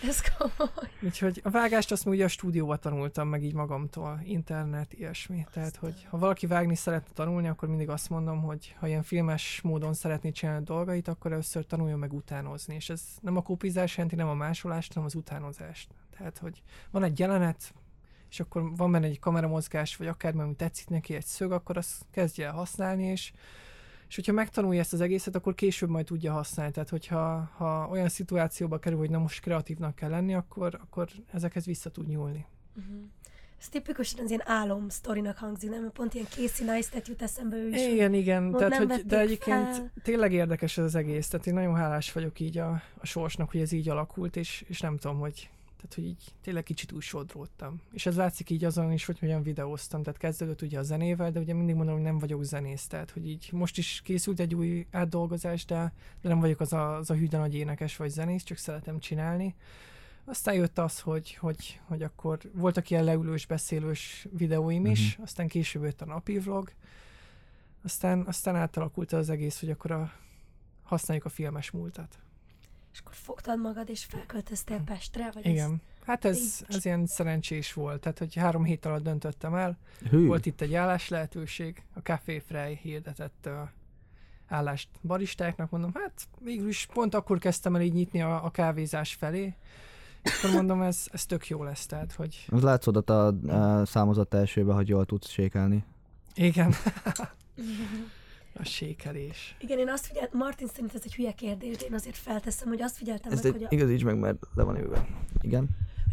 Ez komoly. úgyhogy a vágást azt ugye a stúdióban tanultam, meg így magamtól, internet, ilyesmi. Tehát, hogy ha valaki vágni szeretne tanulni, akkor mindig azt mondom, hogy ha ilyen filmes módon szeretné csinálni a dolgait, akkor először tanuljon meg utánozni. És ez nem a kopizás jelenti, nem a másolást, hanem az utánozást. Tehát, hogy van egy jelenet, és akkor van benne egy kameramozgás, vagy akármi, ami tetszik neki, egy szög, akkor azt kezdje el használni, és és hogyha megtanulja ezt az egészet, akkor később majd tudja használni. Tehát, hogyha ha olyan szituációba kerül, hogy na most kreatívnak kell lenni, akkor, akkor ezekhez vissza tud nyúlni. Uh-huh. Ez tipikusan az ilyen álom sztorinak hangzik, nem? Pont ilyen Casey Neistat jut eszembe ő is. Igen, igen, Ott tehát, hogy, de egyébként fel. tényleg érdekes ez az egész, tehát én nagyon hálás vagyok így a, a sorsnak, hogy ez így alakult, és, és nem tudom, hogy tehát, hogy így tényleg kicsit úgy sodródtam. És ez látszik így azon is, hogy hogyan videóztam. Tehát kezdődött ugye a zenével, de ugye mindig mondom, hogy nem vagyok zenész. Tehát, hogy így most is készült egy új átdolgozás, de, de nem vagyok az a, az a hűde nagy énekes vagy zenész, csak szeretem csinálni. Aztán jött az, hogy, hogy, hogy akkor voltak ilyen leülős, beszélős videóim is, Mhm. aztán később jött a napi vlog, aztán, aztán átalakult az egész, hogy akkor a, használjuk a filmes múltat. És akkor fogtad magad, és felköltöztél Pestre? Vagy Ez... Igen. Hát ez, ez ilyen szerencsés volt. Tehát, hogy három hét alatt döntöttem el. Hű, Volt itt egy állás lehetőség. A Café Frey hirdetett uh, állást baristáknak. Mondom, hát végül is pont akkor kezdtem el így nyitni a, a kávézás felé. És akkor mondom, ez, ez tök jó lesz. Tehát, hogy az látszódott a, a számozott elsőbe, hogy jól tudsz sékelni. igen. a sékelés. Igen, én azt figyeltem, Martin szerint ez egy hülye kérdés, de én azért felteszem, hogy azt figyeltem Ezt meg, egy, hogy, a, igazíts meg, mert le van ülve. Igen.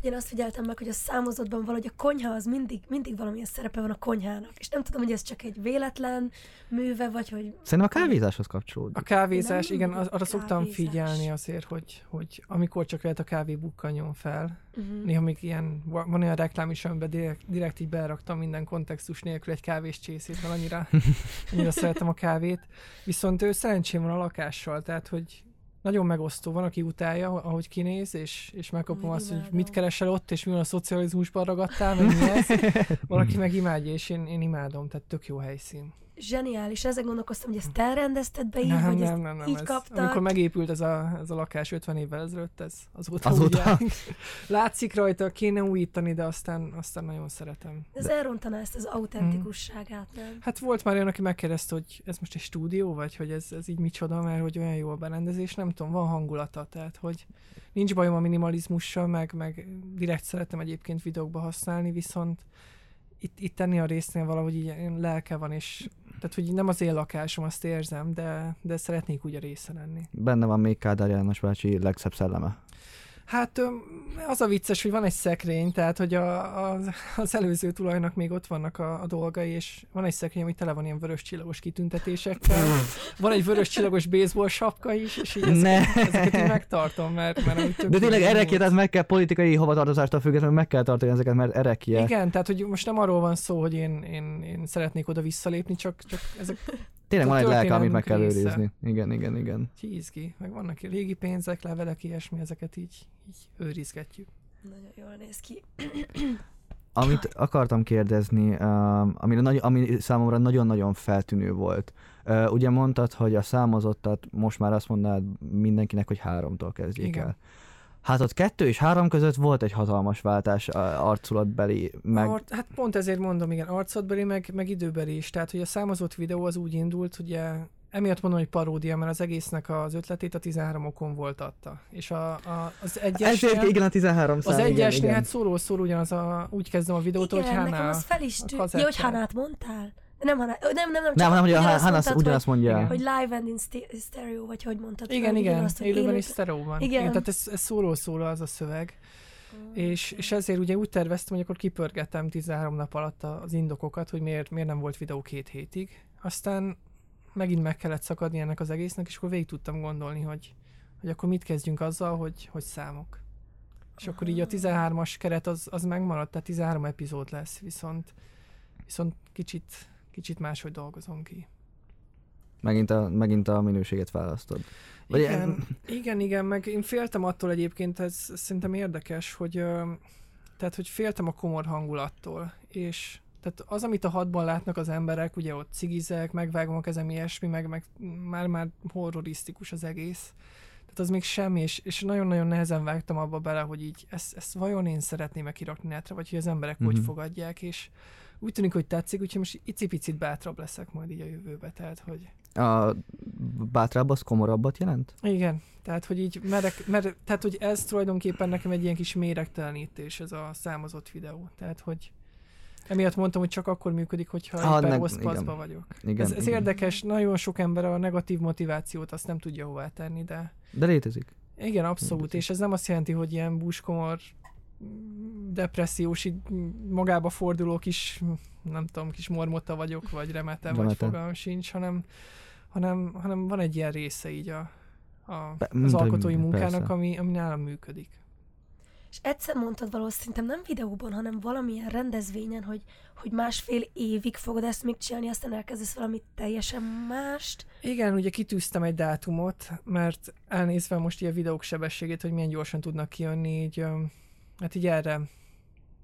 Én azt figyeltem meg, hogy a számozottban valahogy a konyha az mindig, mindig valamilyen szerepe van a konyhának. És nem tudom, hogy ez csak egy véletlen műve, vagy hogy Szerintem a kávézáshoz kapcsolódik. A kávézás, Nem, igen, az- arra szoktam kávézás. figyelni azért, hogy, hogy amikor csak lehet a kávé bukkanjon fel, uh-huh. Néha még ilyen, va- van olyan reklám is, amiben direkt, direkt így beraktam minden kontextus nélkül egy kávés csészét, mert annyira, annyira szeretem a kávét. Viszont ő szerencsém van a lakással, tehát hogy nagyon megosztó. Van, aki utálja, ahogy kinéz, és, és megkapom Meg azt, hogy mit keresel ott, és mi van a szocializmusban ragadtál, meg mi ez. Valaki meg imádja, és én, én imádom, tehát tök jó helyszín. Zseniális, ezen gondolkoztam, hogy ezt te rendezted be így, nem, vagy nem, ezt nem, nem, így ez, kaptad. amikor megépült ez a, ez a lakás 50 évvel ezelőtt, ez azóta, Azóta? Úgy látszik rajta, kéne újítani, de aztán, aztán nagyon szeretem. Ez elrontaná ezt az autentikusságát, nem? Hát volt már olyan, aki megkérdezte, hogy ez most egy stúdió, vagy hogy ez, ez így micsoda, mert hogy olyan jó a berendezés, nem tudom, van hangulata, tehát hogy nincs bajom a minimalizmussal, meg, meg direkt szeretem egyébként videókba használni, viszont itt, itt tenni a résznél valahogy így ilyen lelke van, és tehát hogy nem az én lakásom, azt érzem, de, de szeretnék úgy a része lenni. Benne van még Kádár János bácsi legszebb szelleme. Hát az a vicces, hogy van egy szekrény, tehát hogy a, a, az előző tulajnak még ott vannak a, a dolgai, és van egy szekrény, ami tele van ilyen vörös csillagos kitüntetésekkel. Van egy vörös csillagos baseball sapka is, és így ezeket, Ne. ezeket így megtartom, mert, mert amúgy De tényleg erekje, tehát meg kell politikai hovatartozástól függetlenül meg kell tartani ezeket, mert erekje. Igen, tehát hogy most nem arról van szó, hogy én, én, én szeretnék oda visszalépni, csak, csak ezek Tényleg van egy lelke, amit meg kell része. őrizni. Igen, igen, igen. izgi, meg vannak régi pénzek, levelek, ilyesmi, ezeket így, így őrizgetjük. Nagyon jól néz ki. Amit akartam kérdezni, um, ami, nagy, ami számomra nagyon-nagyon feltűnő volt. Uh, ugye mondtad, hogy a számozottat most már azt mondanád mindenkinek, hogy háromtól kezdjék Igen. el. Hát ott kettő és három között volt egy hatalmas váltás arculatbeli, meg... Ar- hát pont ezért mondom, igen, arcodbeli, meg, meg időbeli is. Tehát, hogy a számozott videó az úgy indult, ugye emiatt mondom, hogy paródia, mert az egésznek az ötletét a 13 okon volt adta. És a, a, az Ezért egyesnél, igen, a 13 szám, az egyesnél hát szóló szól ugyanaz a, úgy kezdem a videót, hogy Igen, nekem Hannah az fel is tűnt. Jó, hogy Hanát mondtál? Nem, Hanát, nem, nem, nem, Nem, hanem, hogy a ugyanazt Hannah mondtad, ugyanazt mondja. Hogy, hogy live and in st- stereo, vagy hogy mondtad. Igen, hogy igen, hogy élőben élő- is sztereóban. Igen. Igen. tehát ez, ez szóló szóló az a szöveg. És, és ezért ugye úgy terveztem, hogy akkor kipörgettem 13 nap alatt az indokokat, hogy miért, miért nem volt videó két hétig. Aztán megint meg kellett szakadni ennek az egésznek, és akkor végig tudtam gondolni, hogy, hogy akkor mit kezdjünk azzal, hogy, hogy számok. És akkor így a 13-as keret az, az megmaradt, tehát 13 epizód lesz, viszont, viszont kicsit, kicsit máshogy dolgozom ki. Megint a, megint a minőséget választod. Vagy igen, igen, igen, meg én féltem attól egyébként, ez, ez szerintem érdekes, hogy tehát hogy féltem a komor hangulattól, és tehát az, amit a hatban látnak az emberek, ugye ott cigizek, megvágom a kezem, ilyesmi, meg, meg már, már horrorisztikus az egész. Tehát az még semmi, és, és nagyon-nagyon nehezen vágtam abba bele, hogy így ezt, ezt vajon én szeretném-e kirakni netre, vagy hogy az emberek mm-hmm. hogy Mhm. fogadják, és úgy tűnik, hogy tetszik, úgyhogy most icipicit bátrabb leszek majd így a jövőbe, tehát hogy A bátrább az komorabbat jelent? igen, tehát hogy így merek, mer, tehát hogy ez tulajdonképpen nekem egy ilyen kis méregtelenítés, ez a számozott videó, tehát hogy emiatt mondtam, hogy csak akkor működik, hogyha Ah, éppen paszba vagyok. Igen, ez, ez igen. érdekes, nagyon sok ember a negatív motivációt azt nem tudja hová tenni, de De létezik. igen, abszolút, Létezik. és ez nem azt jelenti, hogy ilyen búskomor depressziós, így magába forduló kis, nem tudom, kis mormota vagyok, vagy remete, vagy Remete. fogalmam sincs, hanem, hanem, hanem van egy ilyen része így a, a, Be- az alkotói minden, munkának, persze. ami, ami nálam működik. És egyszer mondtad szerintem nem videóban, hanem valamilyen rendezvényen, hogy, hogy másfél évig fogod ezt még csinálni, aztán elkezdesz valami teljesen mást. Igen, ugye kitűztem egy dátumot, mert elnézve most a videók sebességét, hogy milyen gyorsan tudnak kijönni, így, hát így erre,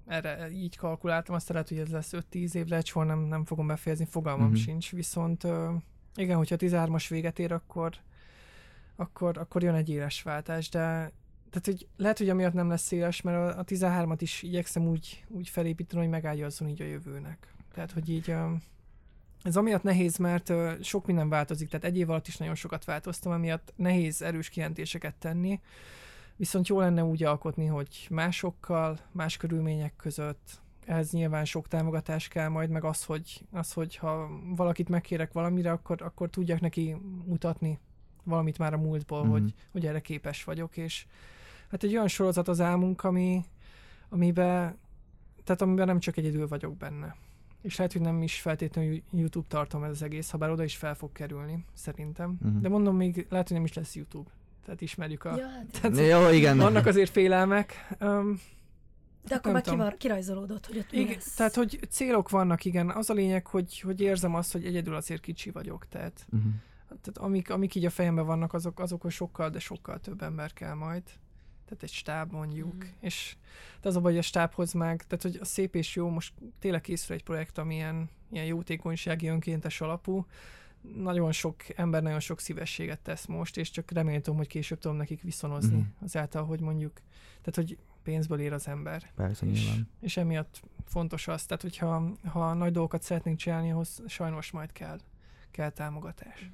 erre így kalkuláltam, aztán lehet, hogy ez lesz 5-10 év, lehet soha nem, nem fogom befejezni, fogalmam Mhm. uh-huh. sincs, viszont igen, hogyha 13-as véget ér, akkor, akkor, akkor jön egy éles váltás, de tehát, hogy lehet, hogy amiatt nem lesz széles, mert a, a 13-at is igyekszem úgy, úgy felépíteni, hogy megágyazzon így a jövőnek. Tehát, hogy így ez amiatt nehéz, mert sok minden változik, tehát egy év alatt is nagyon sokat változtam, amiatt nehéz erős kijelentéseket tenni, viszont jó lenne úgy alkotni, hogy másokkal, más körülmények között, ehhez nyilván sok támogatás kell majd, meg az, hogy, az, hogy ha valakit megkérek valamire, akkor, akkor tudjak neki mutatni valamit már a múltból, Mhm. hogy, hogy erre képes vagyok, és hát egy olyan sorozat az álmunk, ami, amiben, tehát amiben nem csak egyedül vagyok benne. És lehet, hogy nem is feltétlenül YouTube tartom ez az egész, ha bár oda is fel fog kerülni, szerintem. Mhm. De mondom, még lehet, hogy nem is lesz YouTube. Tehát ismerjük a... Ja, hát, Tehát Jó, igen. vannak azért félelmek. Um, de akkor már kivar, kirajzolódott, hogy ott mi igen, lesz. tehát, hogy célok vannak, igen. Az a lényeg, hogy, hogy érzem azt, hogy egyedül azért kicsi vagyok. Tehát, Mhm. tehát amik, amik így a fejemben vannak, azok, azokhoz sokkal, de sokkal több ember kell majd. Tehát egy stáb mondjuk. Mhm. És de az a baj, hogy a stábhoz meg, tehát hogy a szép és jó, most tényleg készül egy projekt, ami ilyen, ilyen jótékonysági önkéntes alapú. Nagyon sok ember nagyon sok szívességet tesz most, és csak remélem, hogy később tudom nekik viszonozni Mhm. azáltal, hogy mondjuk, tehát hogy pénzből ér az ember. Persze, És, nyilván. és emiatt fontos az, tehát hogyha ha nagy dolgokat szeretnénk csinálni, ahhoz sajnos majd kell, kell támogatás.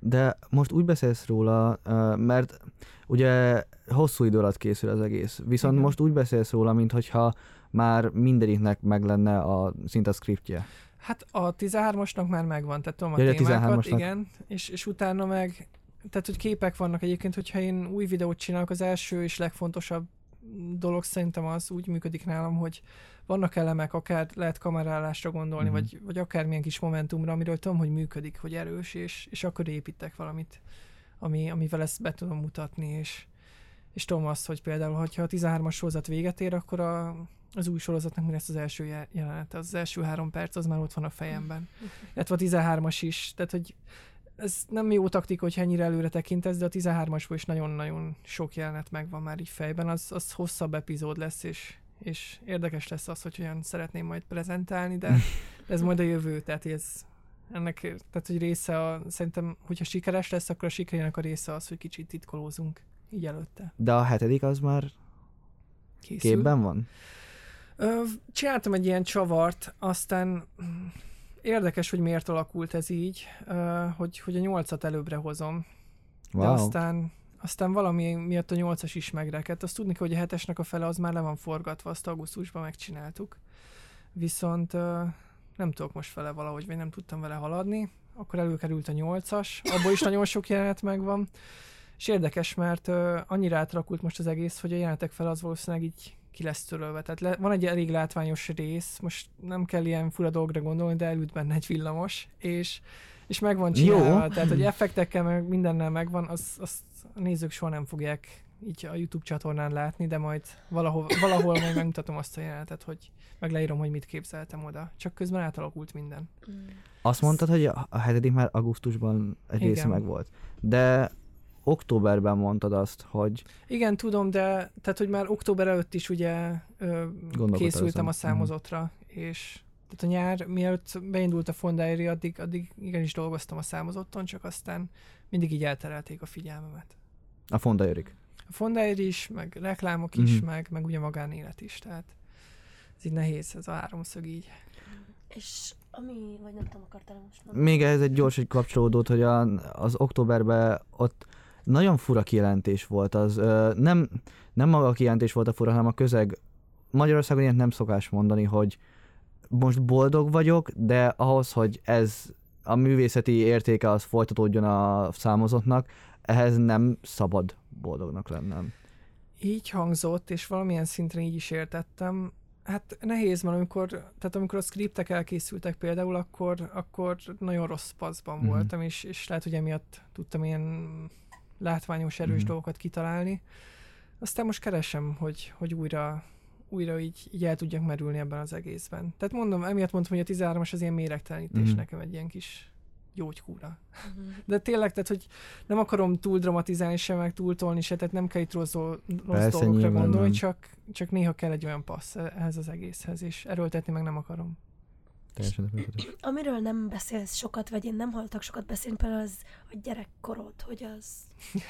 De most úgy beszélsz róla, mert ugye hosszú idő alatt készül az egész. Viszont Igen. most úgy beszélsz róla, mintha már mindegyiknek meg lenne a szinte a scriptje. Hát a 13-asnak már megvan, tehát tudom a Ja, a témákat, 13-asnak. igen, és, és utána meg, tehát hogy képek vannak egyébként, hogyha én új videót csinálok, az első és legfontosabb dolog szerintem az úgy működik nálam, hogy vannak elemek, akár lehet kamerálásra gondolni, Mhm. vagy, vagy akármilyen kis momentumra, amiről tudom, hogy működik, hogy erős, és, és akkor építek valamit, ami, amivel ezt be tudom mutatni, és, és tudom azt, hogy például, hogyha a 13-as sorozat véget ér, akkor a, az új sorozatnak mi lesz az első je- jelenete, az első három perc, az már ott van a fejemben. Illetve a 13-as is, tehát hogy ez nem jó taktika, hogyha ennyire előre tekintesz, de a 13-asból is nagyon-nagyon sok jelenet megvan már így fejben, az, az hosszabb epizód lesz, és, és érdekes lesz az, hogy olyan szeretném majd prezentálni, de ez majd a jövő, tehát ez ennek, tehát hogy része a, szerintem, hogyha sikeres lesz, akkor a sikerének a része az, hogy kicsit titkolózunk így előtte. De a hetedik az már Készül. képben van? Csináltam egy ilyen csavart, aztán érdekes, hogy miért alakult ez így, hogy, hogy a nyolcat előbbre hozom, de Wow. aztán, aztán valami miatt a nyolcas is megrekedt. Azt tudni, kell, hogy a hetesnek a fele az már le van forgatva, azt augusztusban megcsináltuk. Viszont nem tudok most vele valahogy, vagy nem tudtam vele haladni. Akkor előkerült a nyolcas, abból is nagyon sok jelenet megvan. És érdekes, mert annyira átalakult most az egész, hogy a jelenetek fel az valószínűleg így ki lesz törölve. Tehát le, van egy elég látványos rész, most nem kell ilyen fura dolgra gondolni, de elüt benne egy villamos, és, és megvan csinálva. Jó. Tehát, hogy effektekkel, meg mindennel megvan, az, azt a nézők soha nem fogják így a YouTube csatornán látni, de majd valahol, valahol majd megmutatom azt a jelenetet, hogy meg leírom, hogy mit képzeltem oda. Csak közben átalakult minden. Mm. Azt mondtad, hogy a, hetedik már augusztusban egy része Igen. meg volt. De októberben mondtad azt, hogy Igen, tudom, de tehát, hogy már október előtt is ugye ö, készültem a számozatra, és tehát a nyár, mielőtt beindult a Fondairi, addig, addig igenis dolgoztam a számozotton, csak aztán mindig így elterelték a figyelmemet. a Fonda Erik. A Fondairi is, meg reklámok is, Mhm. meg, meg ugye magánélet is, tehát ez így nehéz, ez a háromszög így. És ami, vagy nem tudom, akartál most mondani? Még ez egy gyors egy kapcsolódót, hogy a, az októberben ott nagyon fura kijelentés volt. Az nem, nem maga a kijelentés volt a fura, hanem a közeg. Magyarországon ilyet nem szokás mondani, hogy most boldog vagyok, de ahhoz, hogy ez a művészeti értéke az folytatódjon a számozottnak, ehhez nem szabad boldognak lennem. Így hangzott, és valamilyen szinten így is értettem. Hát nehéz, mert amikor, tehát amikor a skriptek elkészültek például, akkor, akkor nagyon rossz paszban Mhm. voltam, és, és lehet, hogy emiatt tudtam ilyen látványos, erős Mhm. dolgokat kitalálni. Aztán most keresem, hogy, hogy újra, újra így, így el tudjak merülni ebben az egészben. Tehát mondom, emiatt mondtam, hogy a 13-as az ilyen méregtelenítés Mhm. nekem egy ilyen kis gyógykúra. Mhm. De tényleg, tehát, hogy nem akarom túl dramatizálni se, meg túl tolni se, tehát nem kell itt rossz, rossz Persze, dolgokra gondolni, nem. csak, csak néha kell egy olyan passz ehhez az egészhez, és erőltetni meg nem akarom. Teljesen természetes. Amiről nem beszélsz sokat, vagy én nem hallottak sokat beszélni, például az a gyerekkorod, hogy az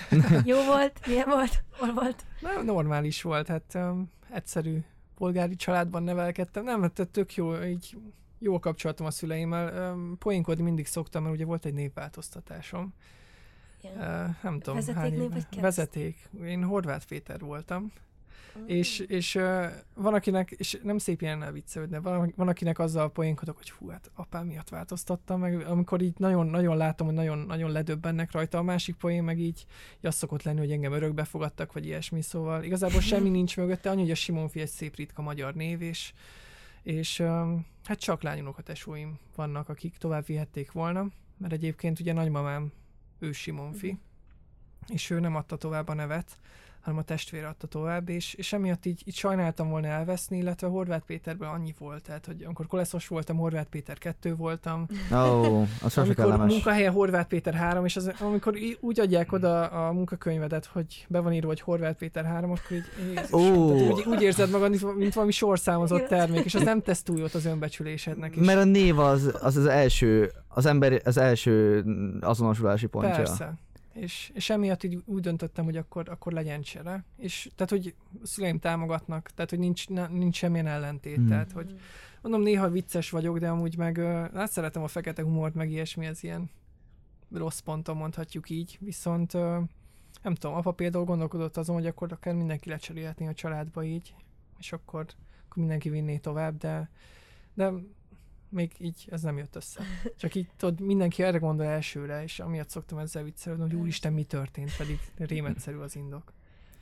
jó volt, milyen volt, hol volt. Nem, normális volt, hát um, egyszerű polgári családban nevelkedtem. Nem, hát tök jó, így jó kapcsolatom a szüleimmel. Um, poénkodni mindig szoktam, mert ugye volt egy névváltoztatásom. Uh, nem tudom, Vezeték hány név vagy kereszt? Vezeték. Én Horváth Péter voltam. Mm. És, és uh, van akinek, és nem szép ilyennel viccelődni, de van, van akinek azzal poénkodok, hogy hú, hát apám miatt változtattam meg, amikor így nagyon, nagyon látom, hogy nagyon, nagyon ledöbbennek rajta, a másik poén meg így, így az szokott lenni, hogy engem örökbe fogadtak, vagy ilyesmi, szóval igazából semmi nincs mögötte, annyi, hogy a Simonfi egy szép ritka magyar név, és, és um, hát csak lányunokatesóim vannak, akik tovább vihették volna, mert egyébként ugye nagymamám ő Simonfi, és ő nem adta tovább a nevet, hanem a testvére adta tovább, és, és emiatt így, így sajnáltam volna elveszni, illetve Horváth Péterben annyi volt, tehát hogy amikor koleszos voltam, Horváth Péter kettő voltam, Ó, oh, az sose amikor kellemes. munkahelye Horváth Péter 3, és az, amikor í- úgy adják oda a munkakönyvedet, hogy be van írva, hogy Horváth Péter 3, akkor így, Jézusom, Ó. tehát úgy, úgy érzed magad, mint, valami sorszámozott termék, és az nem tesz túl jót az önbecsülésednek. És Mert a név az az, az első, az ember az első azonosulási pontja. Persze. És, és emiatt így úgy döntöttem, hogy akkor, akkor legyen csere. És tehát, hogy a szüleim támogatnak, tehát, hogy nincs, ne, nincs semmilyen ellentét. Hmm. Tehát, hogy mondom, néha vicces vagyok, de amúgy meg hát szeretem a fekete humort, meg ilyesmi, ez ilyen rossz ponton mondhatjuk így. Viszont nem tudom, apa például gondolkodott azon, hogy akkor akár mindenki lecserélhetné a családba így, és akkor, akkor mindenki vinné tovább, de, de még így ez nem jött össze. Csak így tudod, mindenki erre gondol elsőre, és amiatt szoktam ezzel viccelődni, hogy úristen, mi történt, pedig rémetszerű az indok.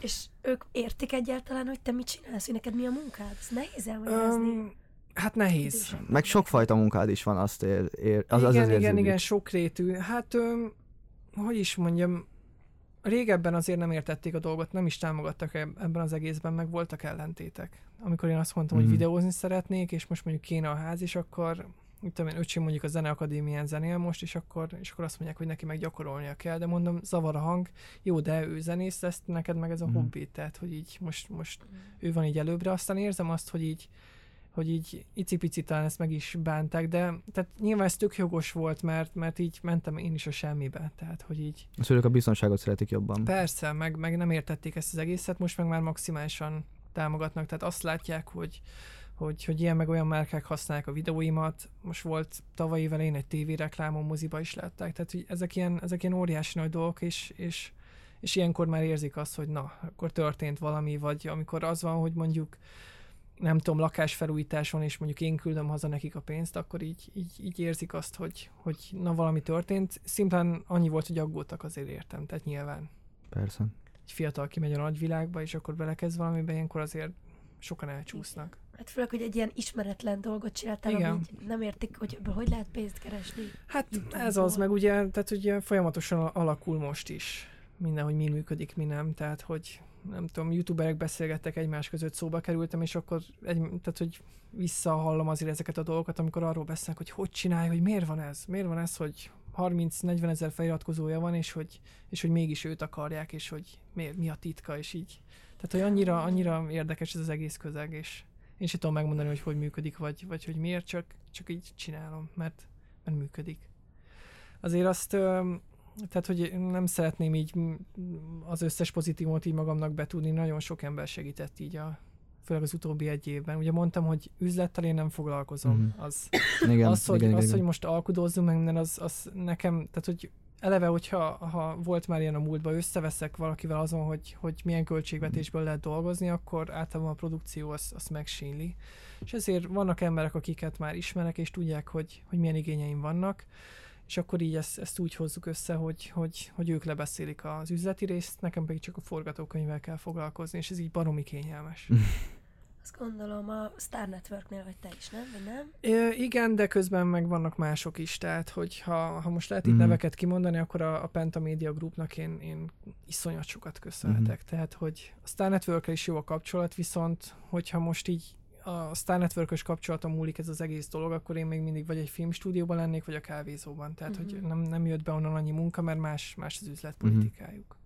És ők értik egyáltalán, hogy te mit csinálsz, hogy neked mi a munkád? Ez nehéz elmagyarázni. Um, hát nehéz. Meg sokfajta munkád is van, azt ér, ér az, igen, az az igen, érződik. igen, sokrétű. Hát, öm, hogy is mondjam, régebben azért nem értették a dolgot, nem is támogattak eb- ebben az egészben, meg voltak ellentétek. Amikor én azt mondtam, Mhm. hogy videózni szeretnék, és most mondjuk kéne a ház, és akkor mit tudom én, öcsém mondjuk a zeneakadémián zenél most, és akkor, és akkor azt mondják, hogy neki meg gyakorolnia kell, de mondom, zavar a hang, jó, de ő zenész lesz, neked meg ez a Mhm. hobbi, tehát hogy így most, most ő van így előbbre, aztán érzem azt, hogy így hogy így icipici talán ezt meg is bánták, de tehát nyilván ez tök jogos volt, mert, mert így mentem én is a semmibe, tehát hogy így A szülők a biztonságot szeretik jobban. persze, meg, meg nem értették ezt az egészet, most meg már maximálisan támogatnak, tehát azt látják, hogy, hogy, hogy ilyen meg olyan márkák használják a videóimat, most volt tavaly év elején egy tévéreklámon, moziba is látták, tehát hogy ezek ilyen, ezek ilyen óriási nagy dolgok, és, és, és ilyenkor már érzik azt, hogy na, akkor történt valami, vagy amikor az van, hogy mondjuk nem tudom, lakásfelújításon, és mondjuk én küldöm haza nekik a pénzt, akkor így, így, így érzik azt, hogy, hogy na valami történt. Szimplán annyi volt, hogy aggódtak azért értem, tehát nyilván Persze. egy fiatal kimegy a nagyvilágba, és akkor belekezd valamibe, ilyenkor azért sokan elcsúsznak. Hát főleg, hogy egy ilyen ismeretlen dolgot csináltál, Igen. ami így nem értik, hogy ebből hogy lehet pénzt keresni. Hát ez az, meg ugye, tehát ugye folyamatosan alakul most is minden, hogy mi működik, mi nem, tehát hogy nem tudom, youtuberek beszélgettek egymás között, szóba kerültem, és akkor egy, tehát, hogy visszahallom azért ezeket a dolgokat, amikor arról beszélnek, hogy hogy csinálja, hogy miért van ez, miért van ez, hogy 30-40 ezer feliratkozója van, és hogy, és hogy mégis őt akarják, és hogy mi, mi a titka, és így. Tehát, hogy annyira, annyira érdekes ez az egész közeg, és én sem tudom megmondani, hogy hogy működik, vagy, vagy hogy miért, csak, csak így csinálom, mert, mert működik. Azért azt, tehát, hogy nem szeretném így az összes pozitívumot így magamnak betudni, nagyon sok ember segített így a, főleg az utóbbi egy évben. Ugye mondtam, hogy üzlettel én nem foglalkozom. Mm-hmm. Az, igen, az, hogy, igen, az, igen. hogy most alkudozzunk meg minden, az, az nekem, tehát hogy eleve, hogyha ha volt már ilyen a múltban, összeveszek valakivel azon, hogy, hogy milyen költségvetésből lehet dolgozni, akkor általában a produkció azt, azt megsínli. És ezért vannak emberek, akiket már ismerek, és tudják, hogy, hogy milyen igényeim vannak, és akkor így ezt, ezt úgy hozzuk össze, hogy, hogy, hogy ők lebeszélik az üzleti részt, nekem pedig csak a forgatókönyvvel kell foglalkozni, és ez így baromi kényelmes. Azt gondolom a Star Networknél vagy te is, nem? Vagy nem? É, igen, de közben meg vannak mások is, tehát hogy ha, ha most lehet itt Mhm. neveket kimondani, akkor a, a Penta Media Groupnak én, én iszonyat sokat köszönhetek. Mhm. Tehát, hogy a Star network is jó a kapcsolat, viszont hogyha most így a Star network kapcsolaton múlik ez az egész dolog, akkor én még mindig vagy egy filmstúdióban lennék, vagy a kávézóban. Tehát, hogy Mhm. nem, nem jött be onnan annyi munka, mert más, más az üzletpolitikájuk.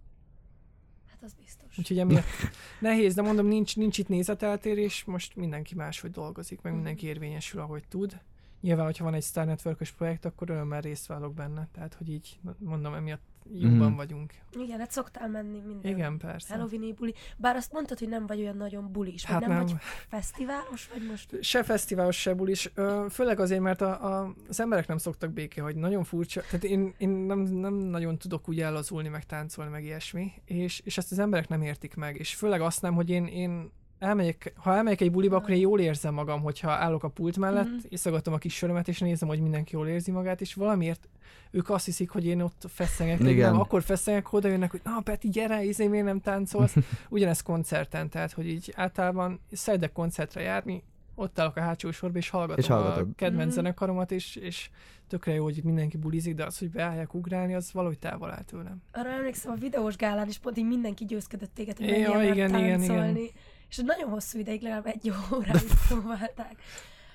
Hát az biztos. Úgyhogy emiatt nehéz, de mondom, nincs, nincs itt nézeteltérés, most mindenki máshogy dolgozik, meg Mhm. mindenki érvényesül, ahogy tud. Nyilván, hogyha van egy Star network projekt, akkor örömmel részt válok benne. Tehát, hogy így mondom, emiatt jobban Mhm. vagyunk. Igen, hát szoktál menni minden. Igen, persze. Halloween buli. Bár azt mondtad, hogy nem vagy olyan nagyon bulis, vagy Hát nem, nem, vagy fesztiválos, vagy most... se fesztiválos, se bulis, ö, főleg azért, mert a, a, az emberek nem szoktak béké, hogy nagyon furcsa, tehát én, én nem, nem nagyon tudok úgy ellazulni, meg táncolni, meg ilyesmi, és, és ezt az emberek nem értik meg, és főleg azt nem, hogy én, én elmegyek, ha elmegyek egy buliba, akkor én jól érzem magam, hogyha állok a pult mellett, Mhm. mm-hmm. iszogatom a kis sörömet, és nézem, hogy mindenki jól érzi magát, és valamiért ők azt hiszik, hogy én ott feszengek, Igen. nem, akkor feszengek, oda jönnek, hogy na Peti, gyere, izé, miért nem táncolsz? Ugyanez koncerten, tehát, hogy így általában szeretek koncertre járni, ott állok a hátsó sorba, és hallgatom És hallgatod. a kedvenc Mhm. zenekaromat, és, és tökre jó, hogy itt mindenki bulizik, de az, hogy beálljak ugrálni, az valahogy távol áll tőlem. Arra emlékszem, a videós gálán is pont így mindenki győzködött téged, hogy Ja, igen, igen, táncolni. igen. És nagyon hosszú ideig, legalább egy óráig próbálták.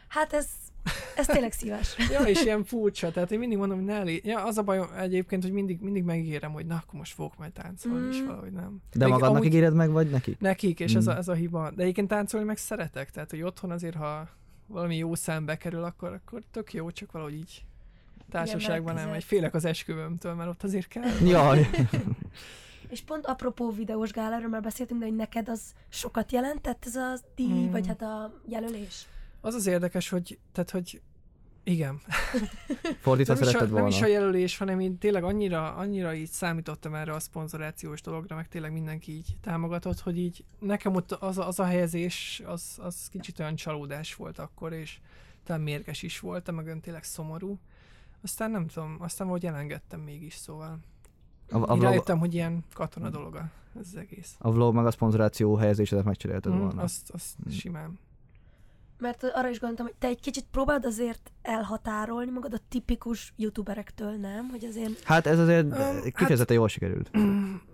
Hát ez, ez tényleg szíves. Ja, és ilyen furcsa, tehát én mindig mondom, hogy ne elé... Ja, az a bajom egyébként, hogy mindig, mindig megígérem, hogy na, akkor most fogok majd táncolni, és Mm. valahogy nem. De Még magadnak amúgy- ígéred meg, vagy neki? Nekik, és ez, Mm. a, ez a hiba. De egyébként táncolni meg szeretek, tehát hogy otthon azért, ha valami jó szám bekerül, akkor, akkor tök jó, csak valahogy így társaságban nem. közel. Egy félek az esküvőmtől, mert ott azért kell. Jaj. És pont apropó videós gáláról már beszéltünk, de hogy neked az sokat jelentett ez a díj, Mm. vagy hát a jelölés? Az az érdekes, hogy, tehát, hogy igen. Fordítva Nem is, a, szeretted nem volna. is a jelölés, hanem én tényleg annyira, annyira így számítottam erre a szponzorációs dologra, meg tényleg mindenki így támogatott, hogy így nekem ott az, a- az a helyezés, az, az kicsit olyan csalódás volt akkor, és talán mérges is volt, meg olyan tényleg szomorú. Aztán nem tudom, aztán valahogy elengedtem mégis, szóval. A, a, vlog, rájöttem, hogy ilyen katona dolog a- ez az egész. a vlog meg a szponzoráció helyezésedet megcserélted Mm, volna. azt, azt Mm. simán. Mert arra is gondoltam, hogy te egy kicsit próbáld azért elhatárolni magad a tipikus youtuberektől, nem? Hogy azért Hát ez azért hát- kifejezetten jól sikerült.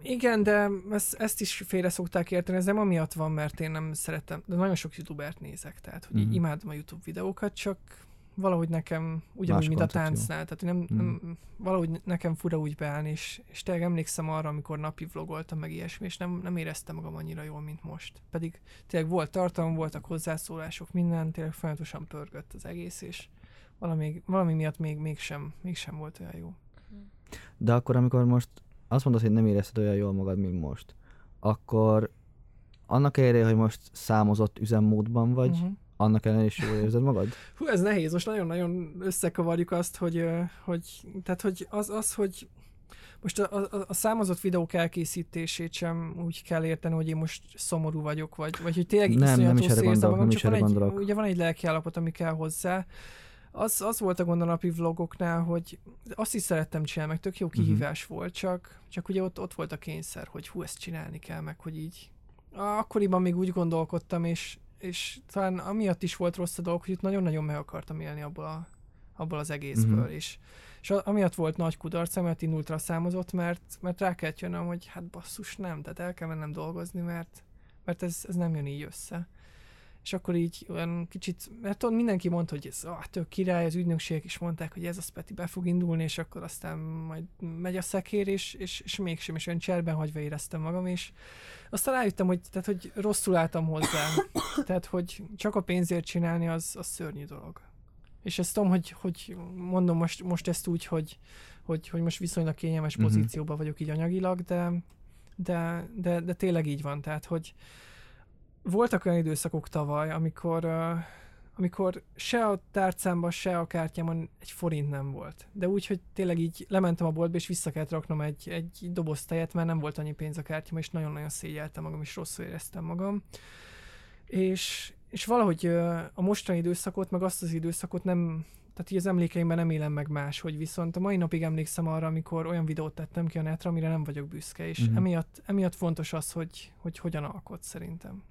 Igen, de ezt, ezt is félre szokták érteni, ez nem amiatt van, mert én nem szeretem, de nagyon sok youtubert nézek, tehát hogy mm. imádom a youtube videókat, csak valahogy nekem ugyanúgy, mint a táncnál, tehát nem, Mhm. nem, valahogy nekem fura úgy beállni, és, és tényleg emlékszem arra, amikor napi vlogoltam meg ilyesmi, és nem, nem éreztem magam annyira jól, mint most. Pedig tényleg volt tartalom, voltak hozzászólások, minden, tényleg folyamatosan pörgött az egész, és valami, valami miatt még, mégsem, mégsem volt olyan jó. De akkor, amikor most azt mondod, hogy nem érezted olyan jól magad, mint most, akkor annak ellenére, hogy most számozott üzemmódban vagy, Mhm. Annak ellenére is jól érzed magad? Hú, ez nehéz, most nagyon-nagyon összekavarjuk azt, hogy, hogy tehát, hogy az, az hogy most a, a, a számozott videók elkészítését sem úgy kell érteni, hogy én most szomorú vagyok, vagy, vagy hogy tényleg Nem, nem is erre gondolok, nem is erre egy, gondolok. Ugye van egy lelkiállapot, ami kell hozzá. Az, az volt a gond a napi vlogoknál, hogy azt is szerettem csinálni, meg tök jó Mhm. kihívás uh-huh. volt, csak, csak ugye ott, ott volt a kényszer, hogy hú, ezt csinálni kell, meg hogy így. Akkoriban még úgy gondolkodtam, és, és talán amiatt is volt rossz a dolog, hogy itt nagyon-nagyon meg akartam élni abból, a, abból az egészből, Mhm. és, és amiatt volt nagy kudarc, amiatt én ultra számozott, mert, mert rá kellett jönnöm, hogy hát basszus nem, tehát el kell mennem dolgozni, mert, mert ez, ez nem jön így össze. És akkor így olyan kicsit, mert tudod, mindenki mondta, hogy ez ah, tök király, az ügynökségek is mondták, hogy ez a Speti be fog indulni, és akkor aztán majd megy a szekér, és, és, és mégsem, és olyan cserben hagyva éreztem magam, és aztán rájöttem, hogy, tehát, hogy rosszul álltam hozzá. tehát, hogy csak a pénzért csinálni, az, az szörnyű dolog. És ezt tudom, hogy, hogy mondom most, most ezt úgy, hogy, hogy, hogy most viszonylag kényelmes Mhm. pozícióban vagyok így anyagilag, de, de, de, de tényleg így van. Tehát, hogy voltak olyan időszakok tavaly, amikor, uh, amikor se a tárcámban, se a kártyámon egy forint nem volt. De úgy, hogy tényleg így lementem a boltba, és vissza kellett raknom egy, egy doboz tejet, mert nem volt annyi pénz a kártyámon, és nagyon-nagyon szégyeltem magam, és rosszul éreztem magam. És, és valahogy uh, a mostani időszakot, meg azt az időszakot nem, tehát így az emlékeimben nem élem meg máshogy, viszont a mai napig emlékszem arra, amikor olyan videót tettem ki a netre, amire nem vagyok büszke, és Mhm. uh-huh. emiatt, emiatt fontos az, hogy, hogy hogyan alkot szerintem.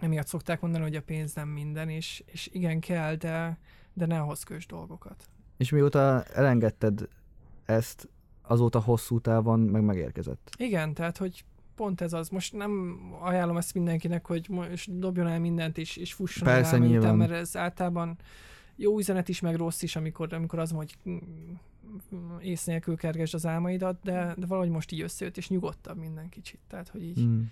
Emiatt szokták mondani, hogy a pénz nem minden, és, és igen kell, de, de ne ahhoz kös dolgokat. És mióta elengedted ezt, azóta hosszú távon meg megérkezett. Igen, tehát, hogy pont ez az. Most nem ajánlom ezt mindenkinek, hogy most dobjon el mindent, és, és fusson el Persze, rá, miután, nyilván. mert ez általában jó üzenet is, meg rossz is, amikor, amikor az hogy mm, ész nélkül kergesd az álmaidat, de, de valahogy most így összejött, és nyugodtabb minden kicsit. Tehát, hogy így, Mm.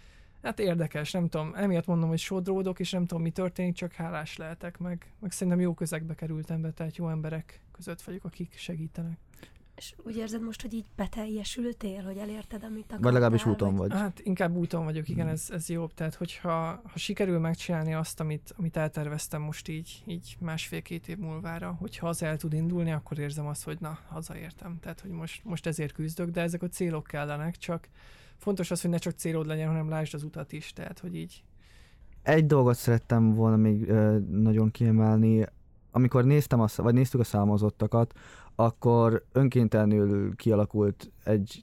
Hát érdekes, nem tudom, emiatt mondom, hogy sodródok, és nem tudom, mi történik, csak hálás lehetek, meg, meg szerintem jó közegbe kerültem be, tehát jó emberek között vagyok, akik segítenek. És úgy érzed most, hogy így beteljesültél, hogy elérted, amit akartál? Vagy legalábbis úton vagy. Hát inkább úton vagyok, igen, Mm. ez, ez jobb. Tehát, hogyha ha sikerül megcsinálni azt, amit, amit elterveztem most így, így másfél-két év múlvára, hogyha az el tud indulni, akkor érzem azt, hogy na, hazaértem. Tehát, hogy most, most ezért küzdök, de ezek a célok kellenek, csak fontos az, hogy ne csak célod legyen, hanem lásd az utat is. Tehát, hogy így Egy dolgot szerettem volna még ö, nagyon kiemelni. Amikor néztem, a, vagy néztük a számozottakat, akkor önkéntelenül kialakult egy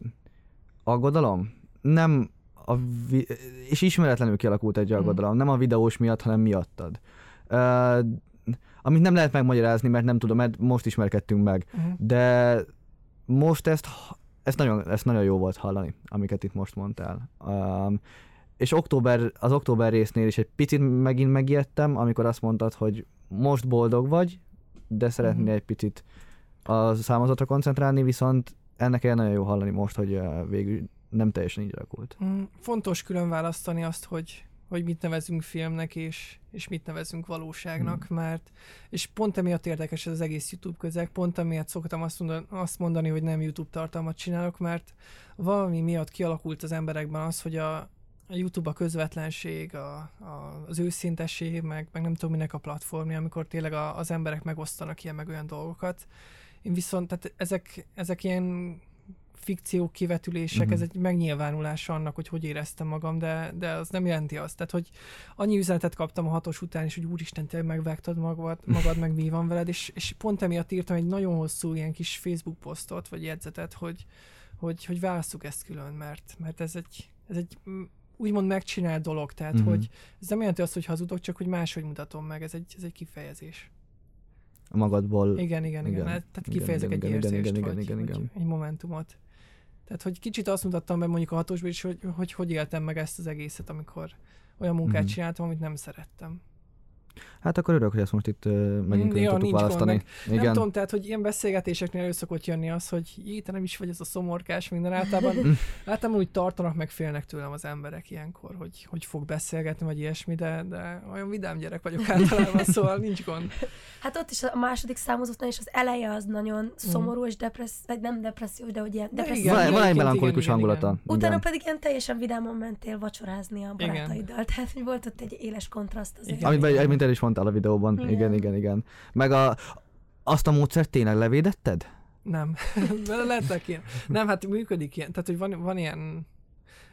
aggodalom. Nem a vi- és ismeretlenül kialakult egy Mhm. aggodalom. Nem a videós miatt, hanem miattad. Ö, amit nem lehet megmagyarázni, mert nem tudom, mert most ismerkedtünk meg. uh-huh. De most ezt, ezt, nagyon, ezt nagyon jó volt hallani, amiket itt most mondtál. Um, és október, az október résznél is egy picit megint megijedtem, amikor azt mondtad, hogy most boldog vagy, de szeretnél Mhm. egy picit a számozatra koncentrálni, viszont ennek ilyen nagyon jó hallani most, hogy végül nem teljesen így alakult. Mm, Fontos külön választani azt, hogy, hogy mit nevezünk filmnek, és, és mit nevezünk valóságnak, Hmm. mert, és pont emiatt érdekes ez az egész YouTube közeg, pont emiatt szoktam azt mondani, azt mondani, hogy nem YouTube tartalmat csinálok, mert valami miatt kialakult az emberekben az, hogy a, a YouTube a közvetlenség, a, a, az őszintesség, meg, meg nem tudom minek a platformja, amikor tényleg a, az emberek megosztanak ilyen meg olyan dolgokat. Én viszont, tehát ezek, ezek ilyen fikciók, kivetülések, Mhm. ez egy megnyilvánulása annak, hogy hogy éreztem magam, de, de az nem jelenti azt. Tehát, hogy annyi üzenetet kaptam a hatos után is, hogy úristen, te megvágtad magad, magad meg mi van veled, és, és pont emiatt írtam egy nagyon hosszú ilyen kis Facebook posztot, vagy jegyzetet, hogy, hogy, hogy válasszuk ezt külön, mert, mert ez egy, ez egy mm, úgymond megcsinált dolog, tehát, Mhm. hogy ez nem jelenti azt, hogy hazudok, csak hogy máshogy mutatom meg, ez egy, ez egy kifejezés. Magadból. Igen, igen, igen. Igen, igen. Tehát igen, kifejezek igen, egy igen, igen, érzést, igen, vagy, igen, vagy igen. egy momentumot. Tehát, hogy kicsit azt mutattam be mondjuk a hatosban is, hogy, hogy hogy éltem meg ezt az egészet, amikor olyan munkát Mhm. csináltam, amit nem szerettem. Hát akkor örülök, hogy ezt most itt uh, megint Mm, ja, tudtuk gond, választani. meg Igen. Nem tudom, tehát, hogy ilyen beszélgetéseknél elő szokott jönni az, hogy jé, te nem is vagy ez a szomorkás minden. Általában, általában úgy tartanak, meg félnek tőlem az emberek ilyenkor, hogy, hogy fog beszélgetni, vagy ilyesmi, de, de olyan vidám gyerek vagyok általában, szóval nincs gond. Hát ott is a második számozottnál is az eleje az nagyon szomorú és depressz, vagy nem depressziós, de hogy ilyen De depressziós. igen, van, van egy melankolikus igen, igen, hangulata. Utána igen. pedig ilyen teljesen vidáman mentél vacsorázni a barátaiddal, tehát hogy volt ott egy éles kontraszt azért. Igen. Amit, amit el is mondtál a videóban. Igen, Igen. igen, igen. Meg a, azt a módszert tényleg levédetted? Nem. Lettek ilyen. Nem, hát működik ilyen. Tehát, hogy van, van ilyen...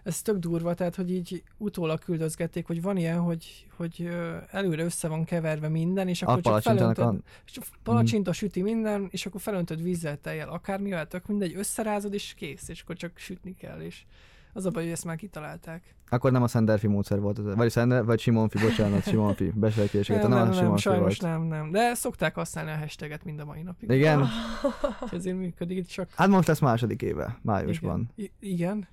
Ez tök durva, tehát, hogy így utólag küldözgették, hogy van ilyen, hogy, hogy előre össze van keverve minden, és A akkor csak palacsintának felöntöd, a... palacsinta süti minden, és akkor felöntöd vízzel, tejjel, akármivel, tök mindegy, összerázod, és kész, és akkor csak sütni kell, és az a baj, hogy ezt már kitalálták. Akkor nem a Szenderfi módszer volt, vagy Szender, vagy Simonfi, bocsánat, Simonfi, besejtéseket. Nem, nem, nem, nem Simonfi sajnos volt. nem, nem. De szokták használni a hashtaget mind a mai napig. Igen. És ezért működik csak. Hát most lesz második éve, májusban. Igen.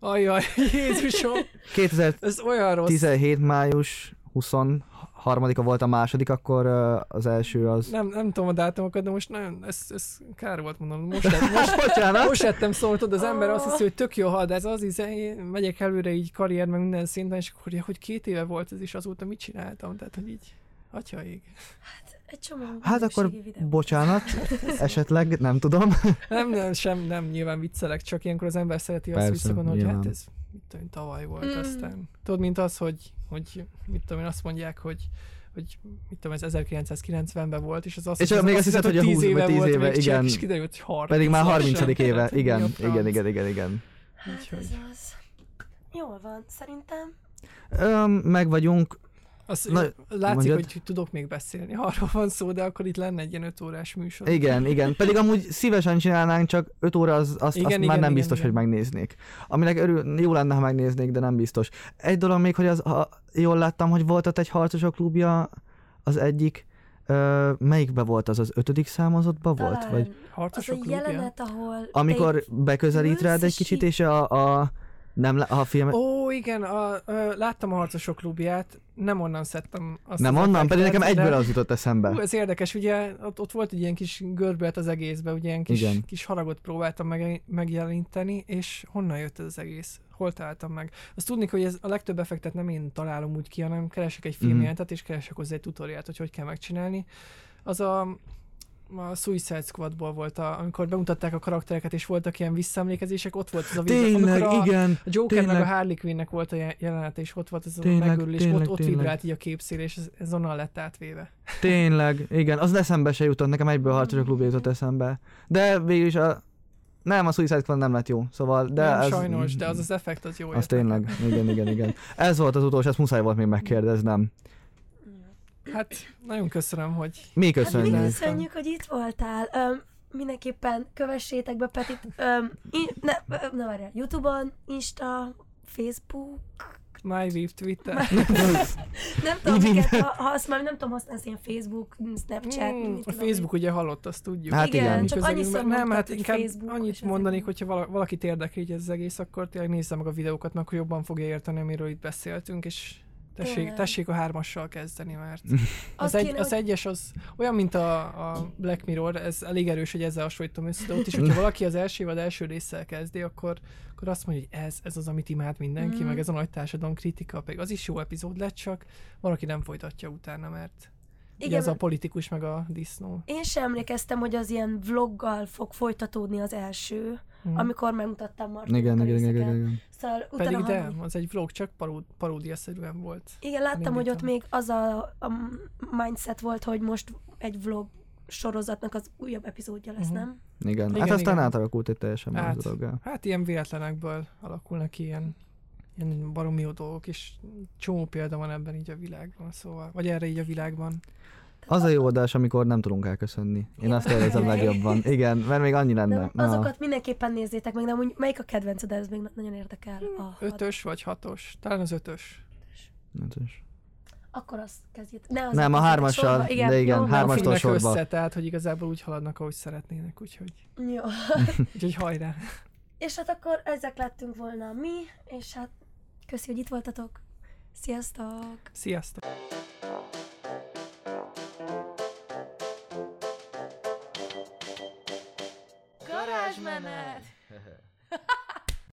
Ajaj, Jézusom! 2017 május 26 harmadika volt a második, akkor az első az... Nem, nem tudom a dátumokat, de most nagyon, ez, ez kár volt mondom. Most, most, Bocsánat. most lettem szóval, az ember azt hiszi, ah. hogy tök jó hal, ez az hisz, én megyek előre így karrier, meg minden szinten, és akkor, hogy két éve volt ez, és azóta mit csináltam, tehát, hogy így, atyaig. Hát, egy csomó Hát akkor videó. bocsánat, esetleg, nem tudom. Nem, nem, sem, nem, nyilván viccelek, csak ilyenkor az ember szereti Persze, azt visszagondolni, hogy hát ez mit tudom, tavaly volt, Mm. aztán. Tudod, mint az, hogy, hogy mit tudom én, azt mondják, hogy hogy mit tudom, ez 1990-ben volt, és az azt És hiszed- még azt hiszed, hogy a 20 vagy 10 volt éve, még csak, igen. És kiderült, hogy 30 Pedig már lassan, 30. éve, igen, igen, igen, igen, igen. Hát Úgyhogy. ez az. Jól van, szerintem. Öm, meg vagyunk, Azt, Na, látszik, mondjad. hogy tudok még beszélni, ha arról van szó, de akkor itt lenne egy ilyen 5 órás műsor. igen, igen. Pedig amúgy szívesen csinálnánk, csak 5 óra az, azt, Igen, azt igen, már nem igen, biztos, igen. hogy megnéznék. Aminek örül, jó lenne, ha megnéznék, de nem biztos. Egy dolog még, hogy az, ha jól láttam, hogy volt ott egy harcosok klubja, az egyik, ö, melyikbe volt az, az ötödik számozottba volt? Talán Vagy az Harcosok a klubja? jelenet, ahol... amikor beközelít rád egy kicsit, és a, a nem, a film, Ó, igen, a, ö, láttam a Harcosok klubját, nem onnan szedtem azt nem az onnan, pedig nekem egyből az jutott eszembe. Hú, ez érdekes, ugye ott, ott volt egy ilyen kis görbület az egészben, ugye ilyen kis, Igen. kis haragot próbáltam meg, megjeleníteni, és honnan jött ez az egész? Hol találtam meg? Azt tudni, hogy ez a legtöbb effektet nem én találom úgy ki, hanem keresek egy Mhm. filmjelentet, és keresek hozzá egy tutoriált, hogy hogy kell megcsinálni. Az a a Suicide Squadból volt, a, amikor bemutatták a karaktereket, és voltak ilyen visszaemlékezések, ott volt ez a videó, Tényleg, amikor a, igen. a Joker meg a tényleg. Harley Quinnnek volt a je- jelenete, és ott volt ez a Tényleg, megőrülés, tényleg, ott, ott tényleg. vibrált így a képszél, és ez, ez onnan lett átvéve. Tényleg, igen, az eszembe se jutott, nekem egyből a harcosok klubja jutott eszembe. De végül is a... Nem, a Suicide Squad nem lett jó, szóval... De nem ez, sajnos, de az az effekt az jó. Az érted? tényleg, igen, igen, igen. Ez volt az utolsó, ezt muszáj volt még megkérdeznem. Hát nagyon köszönöm, hogy Mi Hát mi köszönjük. Köszönjük. köszönjük, hogy itt voltál. Öm, mindenképpen kövessétek be Petit. Öm, in, ne, ne várjál, Youtube-on, Insta, Facebook. MyVip, Twitter. Nem tudom, miket, ha, ha azt már nem tudom használni, ilyen Facebook, Snapchat. Mm, mit a Facebook ugye halott, azt tudjuk. Hát igen, igen. Mi csak annyiszor Nem, hát inkább Facebook, annyit mondanék, hogyha vala- valakit érdekli így ez az egész, akkor tényleg nézze meg a videókat, mert akkor jobban fogja érteni, amiről itt beszéltünk, és tessék, tessék a hármassal kezdeni, mert Az az, egy, kéne, az hogy- egyes az olyan, mint a, a Black Mirror, ez elég erős, hogy ezzel hasonlítom össze, de ott is, hogyha valaki az első vagy első résszel kezdi, akkor, akkor azt mondja, hogy ez, ez az, amit imád mindenki, Mm. meg ez a nagy társadalom kritika, pedig az is jó epizód lett, csak valaki nem folytatja utána, mert igen, ez a politikus meg a disznó. én sem emlékeztem, hogy az ilyen vloggal fog folytatódni az első, Mm. amikor megmutattam Martinak Igen, igen, igen, igen, igen. Szóval utána Pedig de, hallom- az egy vlog, csak paród, paródiaszerűen volt. Igen, láttam, hogy ott még az a, a mindset volt, hogy most egy vlog sorozatnak az újabb epizódja lesz, Mhm. nem? Igen. Igen, Hát aztán igen. átalakult egy teljesen más Át. dologgá. Hát ilyen véletlenekből alakulnak ki ilyen, ilyen baromi jó dolgok, és csomó példa van ebben így a világban, szóval, vagy erre így a világban. Az a jó adás, amikor nem tudunk elköszönni. Én azt érzem legjobban. Igen, mert még annyi lenne. De azokat mindenképpen nézzétek meg, de amúgy melyik a kedvenced, ez még nagyon érdekel. A hat- Ötös vagy hatos? Talán az ötös. Na. Akkor azt kezdjétek. Ne, az Nem, a hármassal, de igen, jó, hármas- Hármastól sorba. össze, tehát, hogy igazából úgy haladnak, ahogy szeretnének, úgyhogy, Jó. úgyhogy hajrá. És hát akkor ezek lettünk volna mi, és hát köszi, hogy itt voltatok. Sziasztok! Sziasztok! Manat.